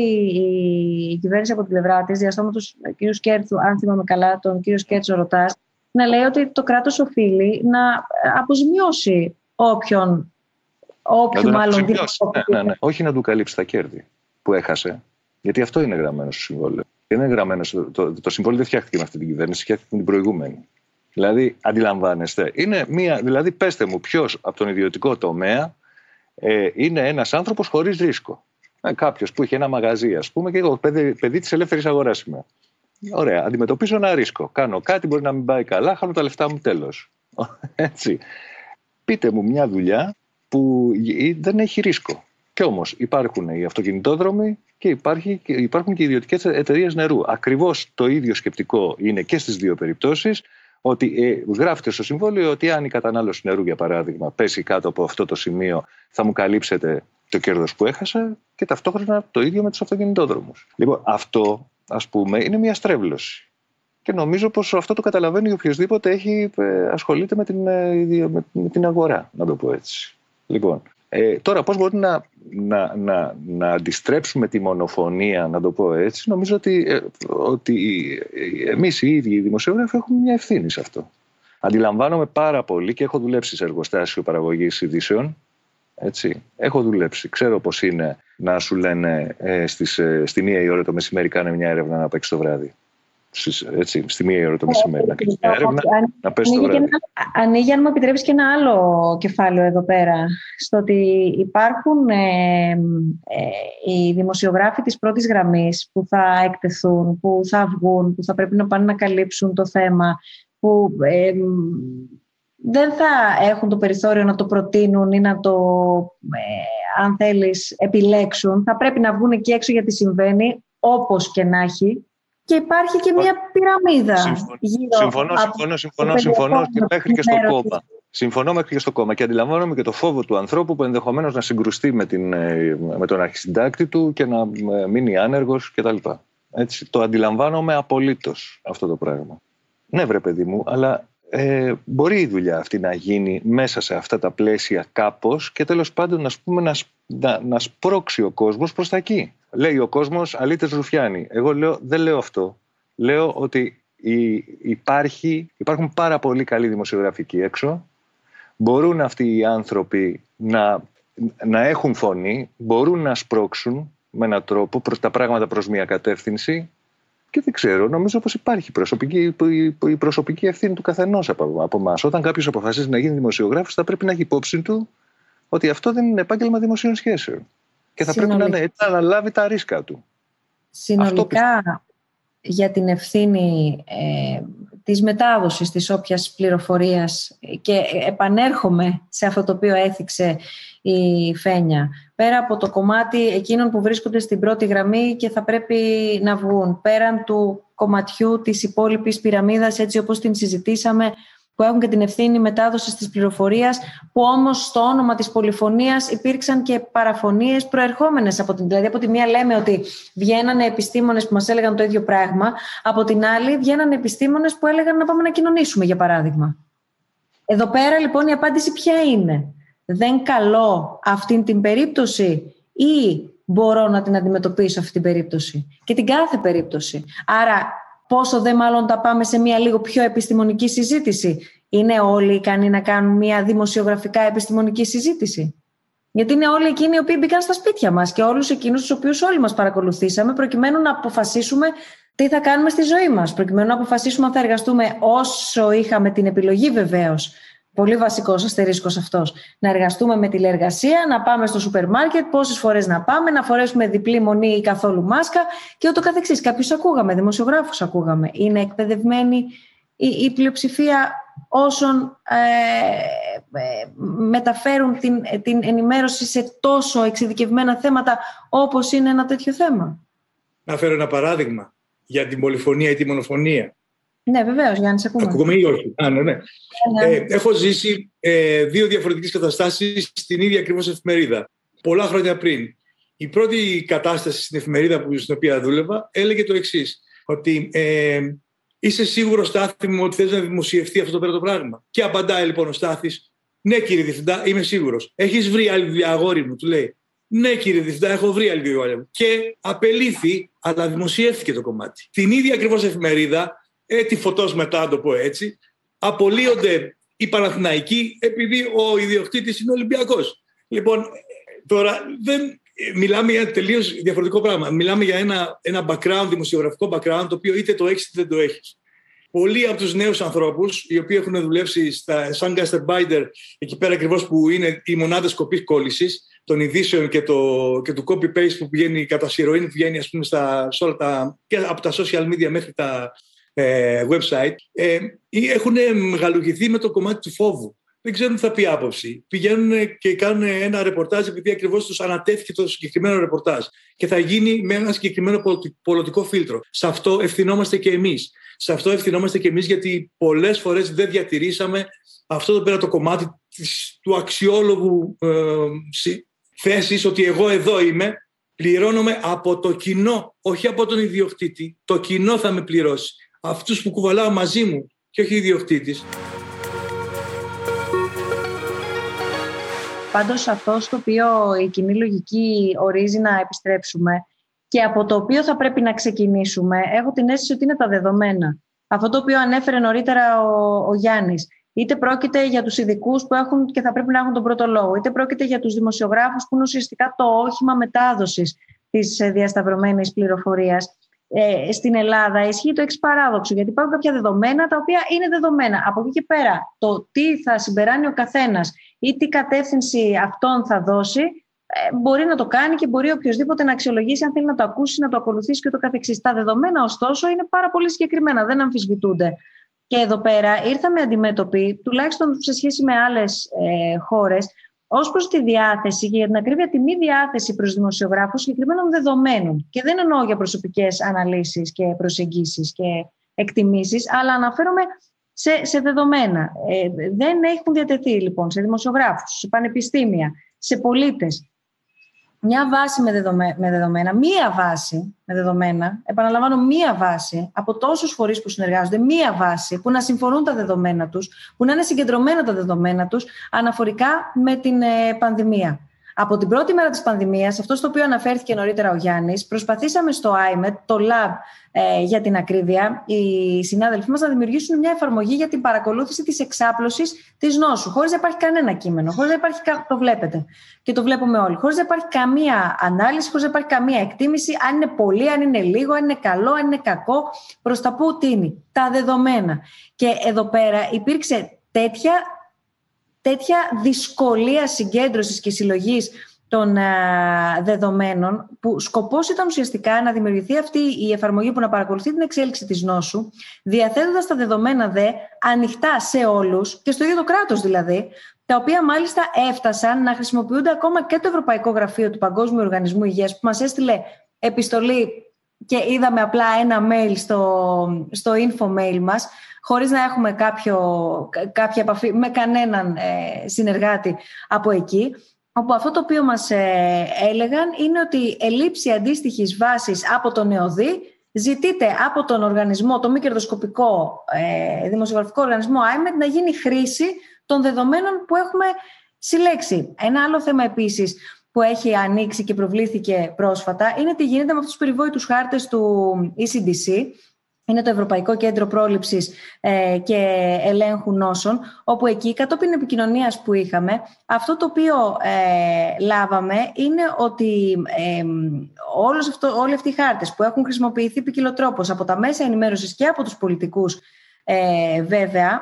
η κυβέρνηση από την πλευρά της, διαστόματος κ. Σκέρτσου, αν θυμάμαι καλά, τον κ. Σκέρτσου ρωτάς, να λέει ότι το κράτος οφείλει να αποζημιώσει όποιον. Όποιον μάλλον. Ναι, ναι, ναι. Όχι να του καλύψει τα κέρδη που έχασε. Γιατί αυτό είναι γραμμένο στο συμβόλαιο. Είναι γραμμένο, το, το, συμβόλαιο δεν φτιάχτηκε με αυτή την κυβέρνηση, φτιάχτηκε με την προηγούμενη. Δηλαδή, αντιλαμβάνεστε, είναι μία, δηλαδή πέστε μου ποιος από τον ιδιωτικό τομέα ε, είναι ένας άνθρωπος χωρίς ρίσκο. Ε, Κάποιος που έχει ένα μαγαζί, ας πούμε, και εγώ παιδί, παιδί της ελεύθερης αγοράς είμαι. Ωραία, αντιμετωπίζω ένα ρίσκο. Κάνω κάτι, μπορεί να μην πάει καλά, χάνω τα λεφτά μου τέλος. Έτσι. Πείτε μου μια δουλειά που δεν έχει ρίσκο. Και όμως υπάρχουν οι αυτοκινητόδρομοι και υπάρχει, υπάρχουν και ιδιωτικές εταιρείες νερού. Ακριβώς το ίδιο σκεπτικό είναι και στις δύο περιπτώσεις. Ότι ε, γράφεται στο συμβόλαιο ότι αν η κατανάλωση νερού, για παράδειγμα, πέσει κάτω από αυτό το σημείο, θα μου καλύψετε το κέρδος που έχασα και ταυτόχρονα το ίδιο με τους αυτοκινητόδρομους. Λοιπόν, αυτό ας πούμε είναι μια στρέβλωση. Και νομίζω πως αυτό το καταλαβαίνει οποιοδήποτε έχει, ε, ασχολείται με την, ε, με την αγορά, να το πω έτσι. Λοιπόν, ε, τώρα πώς μπορεί να, να, να, να αντιστρέψουμε τη μονοφωνία, να το πω έτσι, νομίζω ότι, ε, ότι εμείς οι ίδιοι οι δημοσιογράφοι έχουμε μια ευθύνη σε αυτό. Αντιλαμβάνομαι πάρα πολύ και έχω δουλέψει σε εργοστάσιο παραγωγής ειδήσεων. Έτσι. Έχω δουλέψει. Ξέρω πώς είναι να σου λένε ε, στις, ε, στη μία η ώρα το μεσημέρι κάνε μια έρευνα να παίξει το βράδυ έτσι, στη μία ώρα το μεσημέρι να κάνεις μια έρευνα, να πέσει το βράδυ. Ανοίγει, αν μου επιτρέψεις, και ένα άλλο κεφάλαιο εδώ πέρα, στο ότι υπάρχουν ε, ε, οι δημοσιογράφοι της πρώτης γραμμής που θα εκτεθούν, που θα βγουν, που θα πρέπει να πάνε να καλύψουν το θέμα, που ε, δεν θα έχουν το περιθώριο να το προτείνουν ή να το, αν θέλεις, επιλέξουν. Θα πρέπει να βγουν εκεί έξω γιατί συμβαίνει, όπως και να έχει, και υπάρχει και μια πυραμίδα συμφωνώ, γύρω συμφωνώ, συμφωνώ, συμφωνώ, συμφωνώ και μέχρι και στο κόμμα. Συμφωνώ μέχρι και στο κόμμα και αντιλαμβάνομαι και το φόβο του ανθρώπου που ενδεχομένως να συγκρουστεί με, την, ε, με τον αρχισυντάκτη του και να ε, μείνει άνεργος κτλ. Έτσι, το αντιλαμβάνομαι απολύτως αυτό το πράγμα. Ναι, βρε παιδί μου, αλλά ε, μπορεί η δουλειά αυτή να γίνει μέσα σε αυτά τα πλαίσια κάπως και τέλος πάντων να, πούμε, να, να, να σπρώξει ο κόσμος προς τα εκεί. Λέει ο κόσμος αλήτες ρουφιάνοι. Εγώ λέω, δεν λέω αυτό. Λέω ότι υπάρχει, υπάρχουν πάρα πολύ καλοί δημοσιογραφικοί έξω. Μπορούν αυτοί οι άνθρωποι να, να έχουν φωνή, μπορούν να σπρώξουν με έναν τρόπο προς τα πράγματα προς μια κατεύθυνση και δεν ξέρω, νομίζω πως υπάρχει προσωπική, η προσωπική ευθύνη του καθενός από, από εμάς. Όταν κάποιος αποφασίζει να γίνει δημοσιογράφος, θα πρέπει να έχει υπόψη του ότι αυτό δεν είναι επάγγελμα δημοσίων σχέσεων. Και θα πρέπει να είναι έτσι να αναλάβει τα ρίσκα του. Συνολικά, για την ευθύνη ε, της μετάδοσης της όποιας πληροφορίας και επανέρχομαι σε αυτό το οποίο έθιξε η Φένια. Πέρα από το κομμάτι εκείνων που βρίσκονται στην πρώτη γραμμή και θα πρέπει να βγουν, πέραν του κομματιού της υπόλοιπης πυραμίδας έτσι όπως την συζητήσαμε που έχουν και την ευθύνη μετάδοσης της πληροφορίας, που όμως στο όνομα της πολυφωνίας υπήρξαν και παραφωνίες προερχόμενες από την. Δηλαδή, από τη μία λέμε ότι βγαίνανε επιστήμονες που μας έλεγαν το ίδιο πράγμα, από την άλλη βγαίνανε επιστήμονες που έλεγαν να πάμε να κοινωνήσουμε, για παράδειγμα. Εδώ πέρα λοιπόν η απάντηση ποια είναι; Δεν καλώ αυτή την περίπτωση ή μπορώ να την αντιμετωπίσω αυτή την περίπτωση; Και την κάθε περίπτωση. Άρα πόσο δε μάλλον τα πάμε σε μια λίγο πιο επιστημονική συζήτηση. Είναι όλοι ικανοί να κάνουν μια δημοσιογραφικά επιστημονική συζήτηση; Γιατί είναι όλοι εκείνοι οι οποίοι μπήκαν στα σπίτια μας και όλους εκείνους τους οποίους όλοι μας παρακολουθήσαμε, προκειμένου να αποφασίσουμε τι θα κάνουμε στη ζωή μας. Προκειμένου να αποφασίσουμε αν θα εργαστούμε όσο είχαμε την επιλογή βεβαίως Πολύ βασικός αστερίσκος αυτός. Να εργαστούμε με τηλεεργασία, να πάμε στο σούπερ μάρκετ, πόσες φορές να πάμε, να φορέσουμε διπλή μονή ή καθόλου μάσκα και ούτω καθεξής. Κάποιους ακούγαμε, δημοσιογράφους ακούγαμε. Είναι εκπαιδευμένοι η, η πλειοψηφία όσων ε, ε, μεταφέρουν την, την ενημέρωση σε τόσο εξειδικευμένα θέματα όπως είναι ένα τέτοιο θέμα. Να φέρω ένα παράδειγμα για την πολυφωνία ή τη μονοφωνία. Ναι, βεβαίως, Γιάννη, σε ακούμε. Ακούμε ή όχι. Α, ναι, ναι. ναι. Ε, έχω ζήσει ε, δύο διαφορετικές καταστάσεις στην ίδια ακριβώς εφημερίδα. Πολλά χρόνια πριν. Η πρώτη κατάσταση στην εφημερίδα που, στην οποία δούλευα έλεγε το εξής. Ότι ε, είσαι σίγουρος, Στάθη μου, ότι θες να δημοσιευτεί αυτό το πράγμα. Και απαντάει λοιπόν ο Στάθης, Ναι, κύριε Διευθυντά, είμαι σίγουρος. Έχεις βρει άλλη δουλειά, αγόρι μου, του λέει. Ναι, κύριε Διευθυντά, έχω βρει άλλη δουλειά. Και απελήθη, αλλά δημοσιεύτηκε το κομμάτι. Την ίδια ακριβώς εφημερίδα έτη φωτός μετά, το πω έτσι, απολύονται οι Παναθηναϊκοί επειδή ο ιδιοκτήτης είναι Ολυμπιακός. Λοιπόν, τώρα δεν μιλάμε για τελείως διαφορετικό πράγμα. Μιλάμε για ένα, ένα background, δημοσιογραφικό background, το οποίο είτε το έχεις είτε δεν το έχεις. Πολλοί από τους νέους ανθρώπους, οι οποίοι έχουν δουλέψει στα, σαν Binder, εκεί πέρα ακριβώς που είναι οι μονάδες κοπής κόλλησης, των ειδήσεων και, το, και του copy-paste που πηγαίνει κατά σειροήν, που βγαίνει ας πούμε, στα, όλα και από τα social media μέχρι τα, ε, website, ε, έχουν μεγαλογηθεί με το κομμάτι του φόβου. δεν ξέρουν τι θα πει άποψη. Πηγαίνουν και κάνουν ένα ρεπορτάζ επειδή ακριβώς τους ανατέθηκε το συγκεκριμένο ρεπορτάζ. Και θα γίνει με ένα συγκεκριμένο πολιτικό φίλτρο. Σε αυτό ευθυνόμαστε και εμείς. Σε αυτό ευθυνόμαστε και εμείς γιατί πολλές φορές δεν διατηρήσαμε αυτό το πέρα το κομμάτι της, του αξιόλογου ε, θέσης ότι εγώ εδώ είμαι. Πληρώνομαι από το κοινό, όχι από τον ιδιοκτήτη. Το κοινό θα με πληρώσει. Αυτούς που κουβαλάω μαζί μου και όχι ιδιοκτήτη. Πάντως αυτός στο οποίο η κοινή λογική ορίζει να επιστρέψουμε και από το οποίο θα πρέπει να ξεκινήσουμε, έχω την αίσθηση ότι είναι τα δεδομένα. Αυτό το οποίο ανέφερε νωρίτερα ο, ο Γιάννης. Είτε πρόκειται για τους ειδικούς που έχουν και θα πρέπει να έχουν τον πρώτο λόγο, είτε πρόκειται για τους δημοσιογράφους που είναι ουσιαστικά το όχημα μετάδοσης της ε, διασταυρωμένης πληροφορίας. Ε, στην Ελλάδα ισχύει το εξή παράδοξο, γιατί υπάρχουν κάποια δεδομένα τα οποία είναι δεδομένα. Από εκεί και πέρα, το τι θα συμπεράνει ο καθένας ή τι κατεύθυνση αυτόν θα δώσει, ε, μπορεί να το κάνει και μπορεί οποιοδήποτε να αξιολογήσει αν θέλει να το ακούσει, να το ακολουθήσει και το καθεξής. Τα δεδομένα, ωστόσο, είναι πάρα πολύ συγκεκριμένα, δεν αμφισβητούνται. Και εδώ πέρα ήρθαμε αντιμέτωποι, τουλάχιστον σε σχέση με άλλες ε, χώρες, ως προς τη διάθεση και για την ακρίβεια τη μη διάθεση προς δημοσιογράφους συγκεκριμένων δεδομένων. Και δεν εννοώ για προσωπικές αναλύσεις και προσεγγίσεις και εκτιμήσεις, αλλά αναφέρομαι σε, σε δεδομένα. Ε, δεν έχουν διατεθεί λοιπόν σε δημοσιογράφους, σε πανεπιστήμια, σε πολίτες. Μια βάση με, με δεδομένα, μία βάση με δεδομένα, επαναλαμβάνω μία βάση από τόσους φορείς που συνεργάζονται, μία βάση που να συμφωνούν τα δεδομένα τους, που να είναι συγκεντρωμένα τα δεδομένα τους αναφορικά με την ε, πανδημία. Από την πρώτη μέρα της πανδημίας, αυτό στο οποίο αναφέρθηκε νωρίτερα ο Γιάννης, προσπαθήσαμε στο IMET, το lab ε, για την ακρίβεια, οι συνάδελφοί μας να δημιουργήσουν μια εφαρμογή για την παρακολούθηση της εξάπλωσης της νόσου, χωρίς να υπάρχει κανένα κείμενο, χωρίς να υπάρχει, το βλέπετε και το βλέπουμε όλοι, χωρίς να υπάρχει καμία ανάλυση, χωρίς να υπάρχει καμία εκτίμηση, αν είναι πολύ, αν είναι λίγο, αν είναι καλό, αν είναι κακό, προς τα πού τίνει, τα δεδομένα. Και εδώ πέρα υπήρξε τέτοια τέτοια δυσκολία συγκέντρωσης και συλλογής των ε, δεδομένων που σκοπός ήταν ουσιαστικά να δημιουργηθεί αυτή η εφαρμογή που να παρακολουθεί την εξέλιξη της νόσου διαθέτοντας τα δεδομένα δε ανοιχτά σε όλους και στο ίδιο το κράτος δηλαδή τα οποία μάλιστα έφτασαν να χρησιμοποιούνται ακόμα και το Ευρωπαϊκό Γραφείο του Παγκόσμιου Οργανισμού Υγείας που μας έστειλε επιστολή και είδαμε απλά ένα mail στο, στο info mail μας χωρίς να έχουμε κάποιο, κάποια επαφή με κανέναν ε, συνεργάτη από εκεί, όπου αυτό το οποίο μας ε, έλεγαν είναι ότι ελήψη αντίστοιχης βάσης από τον ΕΟΔΗ ζητείται από τον οργανισμό, το μη κερδοσκοπικό ε, δημοσιογραφικό οργανισμό IMED να γίνει χρήση των δεδομένων που έχουμε συλλέξει. Ένα άλλο θέμα επίσης που έχει ανοίξει και προβλήθηκε πρόσφατα είναι τι γίνεται με αυτούς τους περιβόητους χάρτες του ECDC είναι το Ευρωπαϊκό Κέντρο Πρόληψης ε, και Ελέγχου Νόσων, όπου εκεί, κατόπιν επικοινωνίας που είχαμε, αυτό το οποίο ε, λάβαμε είναι ότι ε, όλος αυτό, όλοι αυτοί οι χάρτες που έχουν χρησιμοποιηθεί ποικιλοτρόπως από τα μέσα ενημέρωσης και από τους πολιτικούς, ε, βέβαια,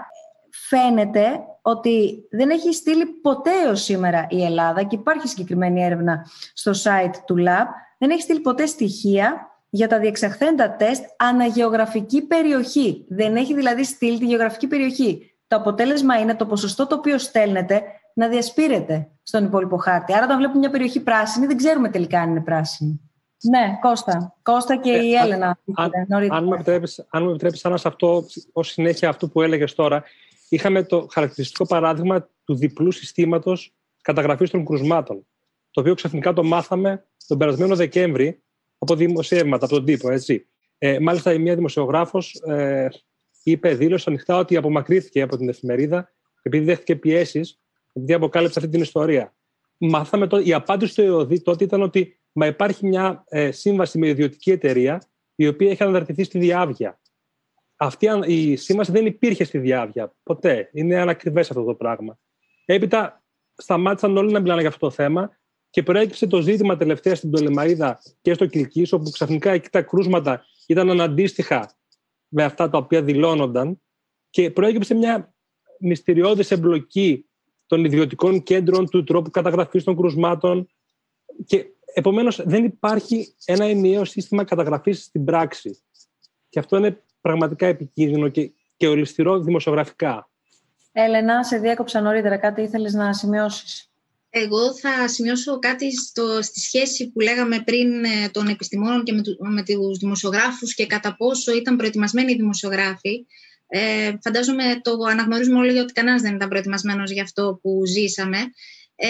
φαίνεται ότι δεν έχει στείλει ποτέ έως σήμερα η Ελλάδα και υπάρχει συγκεκριμένη έρευνα στο site του Lab, δεν έχει στείλει ποτέ στοιχεία για τα διεξαχθέντα τεστ αναγεωγραφική περιοχή. Δεν έχει δηλαδή στείλει τη γεωγραφική περιοχή. Το αποτέλεσμα είναι το ποσοστό το οποίο στέλνετε να διασπείρεται στον υπόλοιπο χάρτη. Άρα, όταν βλέπουμε μια περιοχή πράσινη, δεν ξέρουμε τελικά αν είναι πράσινη. Ναι, Κώστα. Κώστα και ε, η Έλενα. Αν, αν, μου επιτρέπεις, αν μου επιτρέπεις, Άννα, σε αυτό, ως συνέχεια αυτού που έλεγες τώρα, είχαμε το χαρακτηριστικό παράδειγμα του διπλού συστήματος καταγραφής των κρουσμάτων, το οποίο ξαφνικά το μάθαμε τον περασμένο Δεκέμβρη, από δημοσιεύματα, από τον τύπο, έτσι. Ε, μάλιστα, η μία δημοσιογράφος ε, είπε, δήλωσε ανοιχτά ότι απομακρύθηκε από την εφημερίδα επειδή δέχτηκε πιέσεις, επειδή αποκάλυψε αυτή την ιστορία. Μάθαμε το, η απάντηση του ΕΟΔΗ τότε ήταν ότι μα υπάρχει μια ε, σύμβαση με ιδιωτική εταιρεία η οποία έχει αναδαρτηθεί στη διάβια. Αυτή η σύμβαση δεν υπήρχε στη διάβια ποτέ. Είναι ανακριβές αυτό το πράγμα. Έπειτα σταμάτησαν όλοι να μιλάνε για αυτό το θέμα και προέκυψε το ζήτημα τελευταία στην Τολεμαίδα και στο Κιλκή, όπου ξαφνικά εκεί τα κρούσματα ήταν αναντίστοιχα με αυτά τα οποία δηλώνονταν και προέκυψε μια μυστηριώδης εμπλοκή των ιδιωτικών κέντρων του τρόπου καταγραφής των κρουσμάτων και επομένως δεν υπάρχει ένα ενιαίο σύστημα καταγραφής στην πράξη. Και αυτό είναι πραγματικά επικίνδυνο και, και ολιστηρό δημοσιογραφικά. Έλενα, σε διέκοψα νωρίτερα. Κάτι ήθελες να σημειώσεις; Εγώ θα σημειώσω κάτι στο, στη σχέση που λέγαμε πριν ε, των επιστημόνων και με, του, με τους δημοσιογράφους και κατά πόσο ήταν προετοιμασμένοι οι δημοσιογράφοι. Ε, φαντάζομαι το αναγνωρίζουμε όλοι ότι κανένας δεν ήταν προετοιμασμένος για αυτό που ζήσαμε. Ε,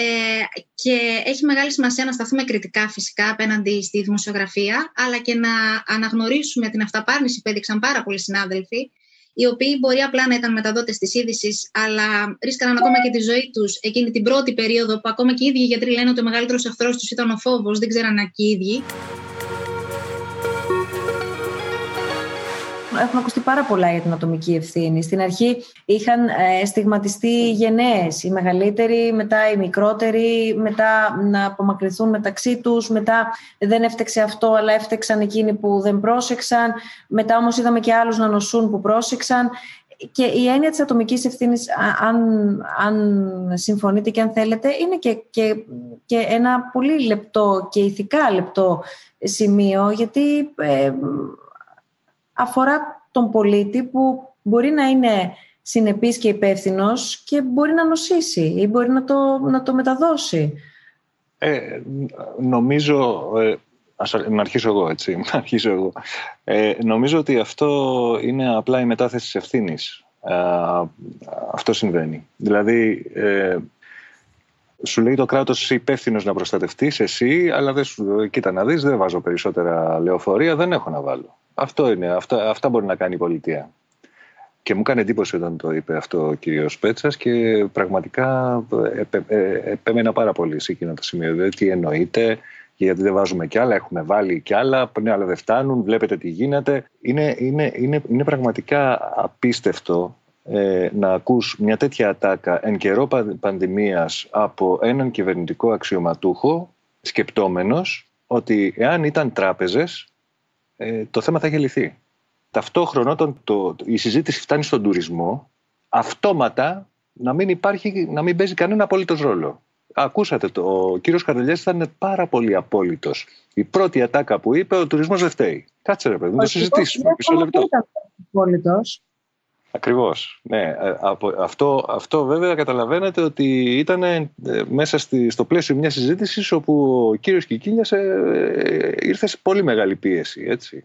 και έχει μεγάλη σημασία να σταθούμε κριτικά φυσικά απέναντι στη δημοσιογραφία, αλλά και να αναγνωρίσουμε την αυταπάρνηση που έδειξαν πάρα πολλοί συνάδελφοι, οι οποίοι μπορεί απλά να ήταν μεταδότες της είδησης, αλλά ρίσκαναν ακόμα και τη ζωή τους εκείνη την πρώτη περίοδο που ακόμα και οι ίδιοι γιατροί λένε ότι ο μεγαλύτερος εχθρός τους ήταν ο φόβος, δεν ξέραν και οι ίδιοι. Έχουν ακουστεί πάρα πολλά για την ατομική ευθύνη. Στην αρχή είχαν ε, στιγματιστεί οι γενναίες, οι μεγαλύτεροι, μετά οι μικρότεροι, μετά να απομακρυνθούν μεταξύ τους, μετά δεν έφτεξε αυτό, αλλά έφτεξαν εκείνοι που δεν πρόσεξαν, μετά όμως είδαμε και άλλους να νοσούν που πρόσεξαν. Και η έννοια της ατομικής ευθύνης, αν, αν συμφωνείτε και αν θέλετε, είναι και, και, και ένα πολύ λεπτό και ηθικά λεπτό σημείο, γιατί ε, αφορά τον πολίτη που μπορεί να είναι συνεπής και υπεύθυνος και μπορεί να νοσήσει ή μπορεί να το, να το μεταδώσει. Ε, νομίζω, ε, ας, να αρχίσω εγώ έτσι, να αρχίσω εγώ. Ε, νομίζω ότι αυτό είναι απλά η μετάθεση της ευθύνης. Ε, αυτό συμβαίνει. Δηλαδή, ε, σου λέει το κράτος είσαι υπεύθυνος να προστατευτείς, εσύ, αλλά δεν σου, κοίτα να δεις, δεν βάζω περισσότερα λεωφορεία, δεν έχω να βάλω. Αυτό είναι, αυτά, αυτά μπορεί να κάνει η πολιτεία. Και μου έκανε εντύπωση όταν το είπε αυτό ο κύριος Πέτσας και πραγματικά επε, ε, επέμενα πάρα πολύ σε εκείνο το σημείο. Δηλαδή τι εννοείται, γιατί δεν βάζουμε κι άλλα, έχουμε βάλει κι άλλα, ναι, αλλά δεν φτάνουν, βλέπετε τι γίνεται. Είναι, είναι, είναι, είναι πραγματικά απίστευτο ε, να ακούς μια τέτοια ατάκα εν καιρό πανδημίας από έναν κυβερνητικό αξιωματούχο σκεπτόμενος ότι εάν ήταν τράπεζες ε, το θέμα θα έχει λυθεί. Ταυτόχρονα όταν το, η συζήτηση φτάνει στον τουρισμό, αυτόματα να μην, υπάρχει, να μην παίζει κανένα απόλυτος ρόλο. Ακούσατε το, ο κύριος Καρδελιάς ήταν πάρα πολύ απόλυτος. Η πρώτη ατάκα που είπε, ο τουρισμός δεν φταίει. Κάτσε ρε παιδί, να το συζητήσουμε. Μισό λεπτό. Απόλυτος. Ακριβώς. Ναι. Ε, αυτό, αυτό βέβαια καταλαβαίνετε ότι ήταν ε, μέσα στη, στο πλαίσιο μιας συζήτησης όπου ο κύριος Κικίλιας ε, ήρθε σε πολύ μεγάλη πίεση. Έτσι.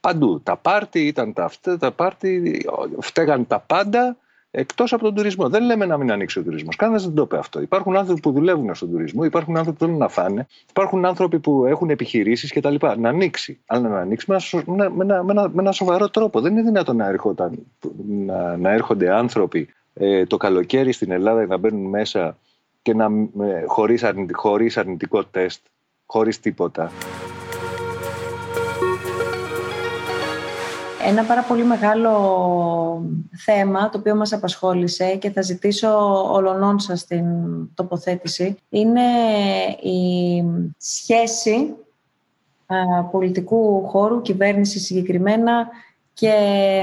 Παντού. Τα πάρτι ήταν τα αυτά, τα πάρτι φταίγαν τα πάντα Εκτός από τον τουρισμό. Δεν λέμε να μην ανοίξει ο τουρισμός. Κανένας δεν το είπε αυτό. Υπάρχουν άνθρωποι που δουλεύουν στον τουρισμό, υπάρχουν άνθρωποι που θέλουν να φάνε, υπάρχουν άνθρωποι που έχουν επιχειρήσεις κτλ. Να ανοίξει. Αλλά να ανοίξει με ένα, με ένα, με ένα, με ένα σοβαρό τρόπο. Δεν είναι δυνατόν να, έρχονταν, να, να έρχονται άνθρωποι ε, το καλοκαίρι στην Ελλάδα να μπαίνουν μέσα και να, ε, χωρίς, χωρίς αρνητικό τεστ, χωρίς τίποτα. Ένα πάρα πολύ μεγάλο θέμα το οποίο μας απασχόλησε και θα ζητήσω ολονών σας την τοποθέτηση είναι η σχέση πολιτικού χώρου, κυβέρνηση συγκεκριμένα και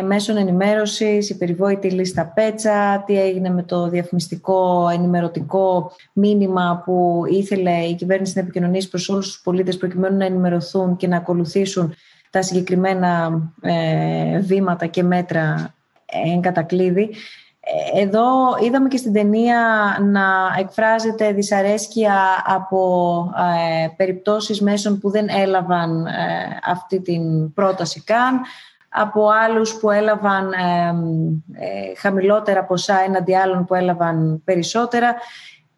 μέσων ενημέρωσης, η περιβόητη λίστα Πέτσα, τι έγινε με το διαφημιστικό ενημερωτικό μήνυμα που ήθελε η κυβέρνηση να επικοινωνήσει προς όλους τους πολίτες προκειμένου να ενημερωθούν και να ακολουθήσουν τα συγκεκριμένα ε, βήματα και μέτρα εν κατακλείδη. Εδώ είδαμε και στην ταινία να εκφράζεται δυσαρέσκεια από ε, περιπτώσεις μέσων που δεν έλαβαν ε, αυτή την πρόταση καν, από άλλους που έλαβαν ε, χαμηλότερα ποσά έναντι άλλων που έλαβαν περισσότερα.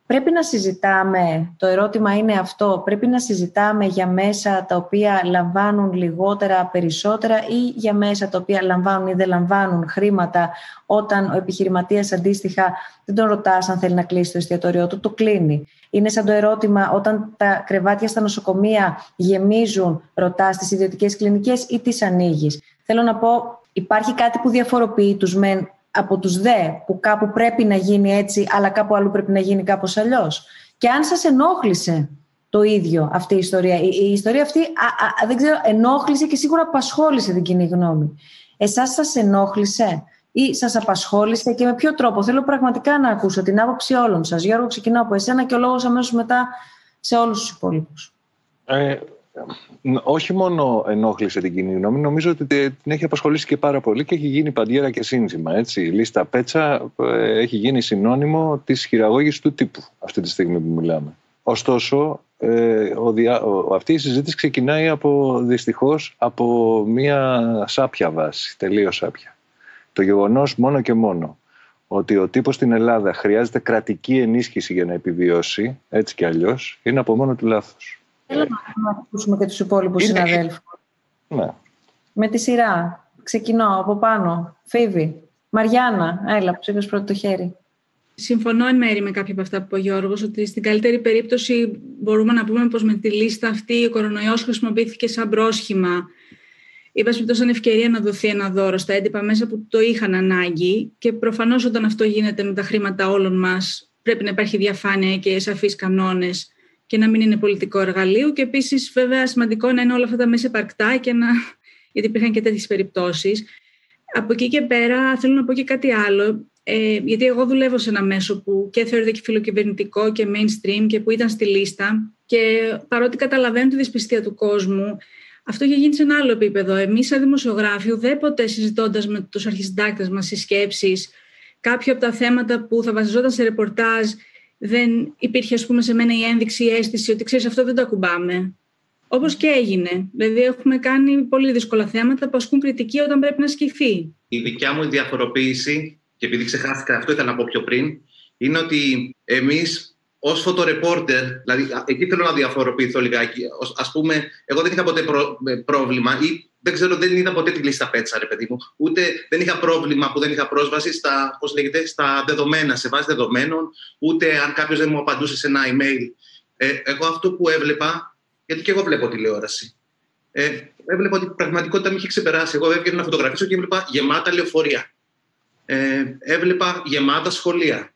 Πρέπει να συζητάμε, το ερώτημα είναι αυτό, πρέπει να συζητάμε για μέσα τα οποία λαμβάνουν λιγότερα, περισσότερα ή για μέσα τα οποία λαμβάνουν ή δεν λαμβάνουν χρήματα όταν ο επιχειρηματίας αντίστοιχα δεν τον ρωτάς αν θέλει να κλείσει το εστιατόριό του, το κλείνει. Είναι σαν το ερώτημα όταν τα κρεβάτια στα νοσοκομεία γεμίζουν, ρωτάς στις ιδιωτικές κλινικές ή τις ανοίγεις. Θέλω να πω, υπάρχει κάτι που διαφοροποιεί τους μεν από τους δε που κάπου πρέπει να γίνει έτσι αλλά κάπου αλλού πρέπει να γίνει κάπως αλλιώς. Και αν σας ενόχλησε το ίδιο αυτή η ιστορία. Η, η ιστορία αυτή, α, δεν ξέρω, ενόχλησε και σίγουρα απασχόλησε την κοινή γνώμη. Εσάς σας ενόχλησε ή σας απασχόλησε και με ποιο τρόπο; Θέλω πραγματικά να ακούσω την άποψη όλων σας. Γιώργο, ξεκινάω από εσένα και ο λόγος αμέσως μετά σε όλους τους υπόλοιπους. Ε, όχι μόνο ενόχλησε την κοινή γνώμη, νομίζω ότι την έχει απασχολήσει και πάρα πολύ και έχει γίνει παντιέρα και σύνθημα. Έτσι. Η λίστα Πέτσα ε, έχει γίνει συνώνυμο της χειραγώγησης του τύπου αυτή τη στιγμή που μιλάμε. Ωστόσο, ε, ο, ο, αυτή η συζήτηση ξεκινάει από, δυστυχώς από μια σάπια βάση, τελείως σάπια. Το γεγονός μόνο και μόνο ότι ο τύπος στην Ελλάδα χρειάζεται κρατική ενίσχυση για να επιβιώσει, έτσι κι αλλιώς, είναι από μόνο του λάθος. Θέλω να ακούσουμε και τους υπόλοιπους είναι... συναδέλφους. Ναι. Με τη σειρά. Ξεκινώ από πάνω. Φίβη. Μαριάννα, έλα, που είπες πρώτο το χέρι. Συμφωνώ εν μέρη με κάποια από αυτά που είπε ο Γιώργος, ότι στην καλύτερη περίπτωση μπορούμε να πούμε πως με τη λίστα αυτή ο κορονοϊός χρησιμοποιήθηκε σαν πρόσχημα είπα σαν ευκαιρία να δοθεί ένα δώρο στα έντυπα μέσα που το είχαν ανάγκη και προφανώς όταν αυτό γίνεται με τα χρήματα όλων μας πρέπει να υπάρχει διαφάνεια και σαφείς κανόνες και να μην είναι πολιτικό εργαλείο και επίσης βέβαια σημαντικό να είναι όλα αυτά τα μέσα επαρκτά και να... γιατί υπήρχαν και τέτοιες περιπτώσεις. Από εκεί και πέρα θέλω να πω και κάτι άλλο, ε, γιατί εγώ δουλεύω σε ένα μέσο που και θεωρείται και φιλοκυβερνητικό και mainstream και που ήταν στη λίστα και παρότι καταλαβαίνω τη δυσπιστία του κόσμου, αυτό έχει γίνει σε ένα άλλο επίπεδο. Εμείς, σαν δημοσιογράφοι, ουδέποτε συζητώντας με τους αρχισυντάκτες μας οι σκέψεις, κάποια από τα θέματα που θα βασιζόταν σε ρεπορτάζ, δεν υπήρχε, ας πούμε, σε μένα η ένδειξη, η αίσθηση ότι ξέρεις, αυτό δεν το ακουμπάμε. Όπως και έγινε. Δηλαδή, έχουμε κάνει πολύ δύσκολα θέματα που ασκούν κριτική όταν πρέπει να ασκηθεί. Η δικιά μου διαφοροποίηση, και επειδή ξεχάστηκα, αυτό ήθελα να πω πιο πριν, είναι ότι εμείς ως φωτορεπόρτερ, δηλαδή εκεί θέλω να διαφοροποιηθώ λιγάκι. Α πούμε, εγώ δεν είχα ποτέ ε, πρόβλημα ή δεν ξέρω, δεν είδα ποτέ τη λίστα πέτσα, ρε παιδί μου. Ούτε δεν είχα πρόβλημα που δεν είχα πρόσβαση στα, πώς λέγεται, στα δεδομένα, σε βάση δεδομένων, ούτε αν κάποιος δεν μου απαντούσε σε ένα email. Ε, εγώ αυτό που έβλεπα, γιατί και εγώ βλέπω τηλεόραση. Ε, έβλεπα ότι η πραγματικότητα με είχε ξεπεράσει. Εγώ έβγαινα να φωτογραφίσω και έβλεπα γεμάτα λεωφορεία. Ε, έβλεπα γεμάτα σχολεία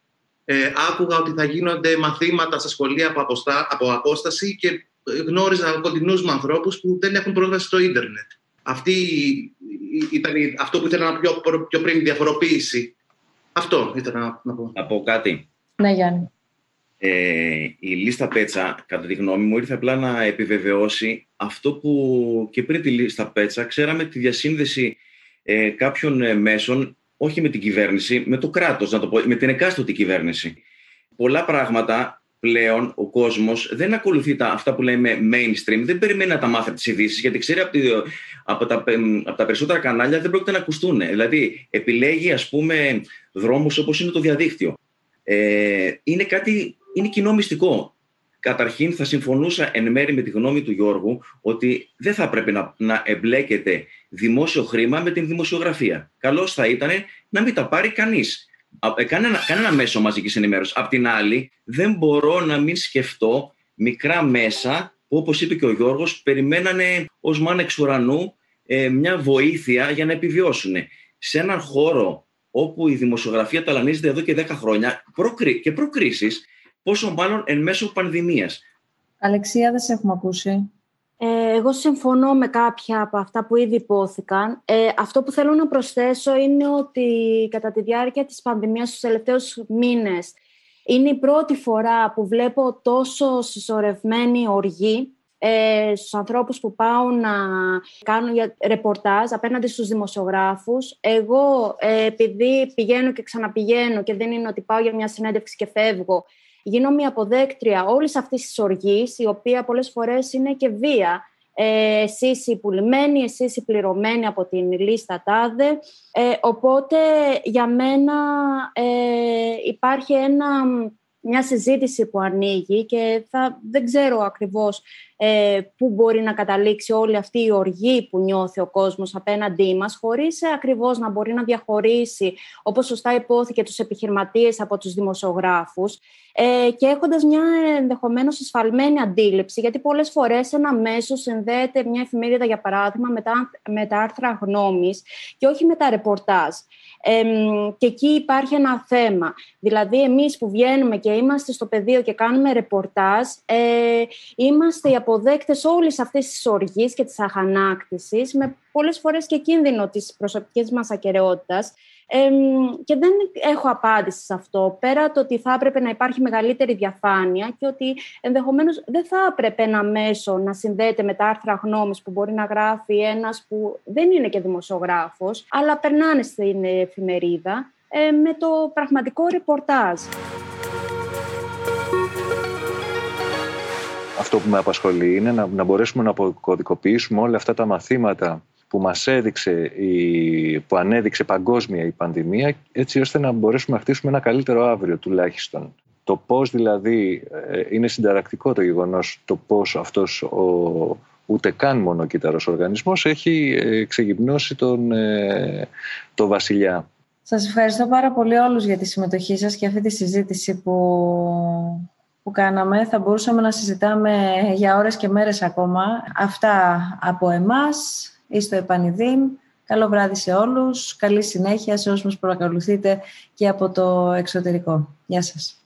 ε, άκουγα ότι θα γίνονται μαθήματα στα σχολεία από, αποστά, από απόσταση και γνώριζα κοντινούς μου ανθρώπους που δεν έχουν πρόσβαση στο ίντερνετ. Αυτή ήταν αυτό που ήθελα να πω πιο, πιο πριν, διαφοροποίηση. Αυτό ήθελα να, πω. Να πω κάτι. Ναι, Γιάννη. Ε, η λίστα Πέτσα, κατά τη γνώμη μου, ήρθε απλά να επιβεβαιώσει αυτό που και πριν τη λίστα Πέτσα ξέραμε τη διασύνδεση ε, κάποιων ε, μέσων όχι με την κυβέρνηση, με το κράτος, να το πω, με την εκάστοτε κυβέρνηση. Πολλά πράγματα πλέον ο κόσμος δεν ακολουθεί τα, αυτά που λέμε mainstream, δεν περιμένει να τα μάθει από τις ειδήσεις, γιατί ξέρει από, από, τα, από τα περισσότερα κανάλια δεν πρόκειται να ακουστούν. Δηλαδή, επιλέγει, ας πούμε, δρόμους όπως είναι το διαδίκτυο. Ε, είναι κάτι, είναι κοινό μυστικό. Καταρχήν θα συμφωνούσα εν μέρη με τη γνώμη του Γιώργου ότι δεν θα πρέπει να, να εμπλέκεται δημόσιο χρήμα με την δημοσιογραφία. Καλώς θα ήταν να μην τα πάρει κανείς. Ε, κανένα, κανένα μέσο μαζικής ενημέρωσης. Απ' την άλλη, δεν μπορώ να μην σκεφτώ μικρά μέσα που, όπως είπε και ο Γιώργος, περιμένανε ως μάνα εξ ουρανού ε, μια βοήθεια για να επιβιώσουν. Σε έναν χώρο όπου η δημοσιογραφία ταλανίζεται εδώ και 10 χρόνια και προκρίσεις, πόσο μάλλον εν μέσω πανδημίας. Αλεξία, δεν σε έχουμε ακούσει. Ε, εγώ συμφωνώ με κάποια από αυτά που ήδη υπόθηκαν. Ε, αυτό που θέλω να προσθέσω είναι ότι κατά τη διάρκεια της πανδημίας στους τελευταίους μήνες είναι η πρώτη φορά που βλέπω τόσο συσσωρευμένη οργή ε, στους ανθρώπους που πάουν να κάνουν ρεπορτάζ απέναντι στους δημοσιογράφους. Εγώ, ε, επειδή πηγαίνω και ξαναπηγαίνω και δεν είναι ότι πάω για μια συνέντευξη και φεύγω, γίνω μια αποδέκτρια όλης αυτής της οργής, η οποία πολλές φορές είναι και βία. Ε, εσείς οι πουλημένοι, εσείς οι πληρωμένοι από την λίστα τάδε. Ε, οπότε για μένα ε, υπάρχει ένα μια συζήτηση που ανοίγει και θα, δεν ξέρω ακριβώς ε, πού μπορεί να καταλήξει όλη αυτή η οργή που νιώθει ο κόσμος απέναντί μας, χωρίς ε, ακριβώς να μπορεί να διαχωρίσει, όπως σωστά υπόθηκε, τους επιχειρηματίες από τους δημοσιογράφους ε, και έχοντας μια ενδεχομένως ασφαλμένη αντίληψη, γιατί πολλές φορές ένα μέσο συνδέεται μια εφημερίδα, για παράδειγμα, με τα, με τα άρθρα γνώμης και όχι με τα ρεπορτάζ. Ε, και εκεί υπάρχει ένα θέμα. Δηλαδή, εμείς που βγαίνουμε και είμαστε στο πεδίο και κάνουμε ρεπορτάζ, ε, είμαστε οι αποδέκτες όλης αυτής της οργής και της αχανάκτησης, με πολλές φορές και κίνδυνο της προσωπικής μας ακαιρεότητας, και δεν έχω απάντηση σε αυτό. Πέρα το ότι θα έπρεπε να υπάρχει μεγαλύτερη διαφάνεια και ότι ενδεχομένως δεν θα έπρεπε ένα μέσο να συνδέεται με τα άρθρα γνώμης που μπορεί να γράφει ένας που δεν είναι και δημοσιογράφος, αλλά περνάνε στην εφημερίδα ε, με το πραγματικό ρεπορτάζ. Αυτό που με απασχολεί είναι να, να μπορέσουμε να αποκωδικοποιήσουμε όλα αυτά τα μαθήματα που μας έδειξε, η, που ανέδειξε παγκόσμια η πανδημία, έτσι ώστε να μπορέσουμε να χτίσουμε ένα καλύτερο αύριο τουλάχιστον. Το πώς δηλαδή ε, είναι συνταρακτικό το γεγονός το πώς αυτός ο ούτε καν μονοκύτταρος οργανισμός έχει ε, ξεγυμνώσει τον, ε, το βασιλιά. Σας ευχαριστώ πάρα πολύ όλους για τη συμμετοχή σας και αυτή τη συζήτηση που, που κάναμε. Θα μπορούσαμε να συζητάμε για ώρες και μέρες ακόμα. Αυτά από εμάς ή στο Επανειδήμ. Καλό βράδυ σε όλους. Καλή συνέχεια σε όσους μας παρακολουθείτε και από το εξωτερικό. Γεια σας.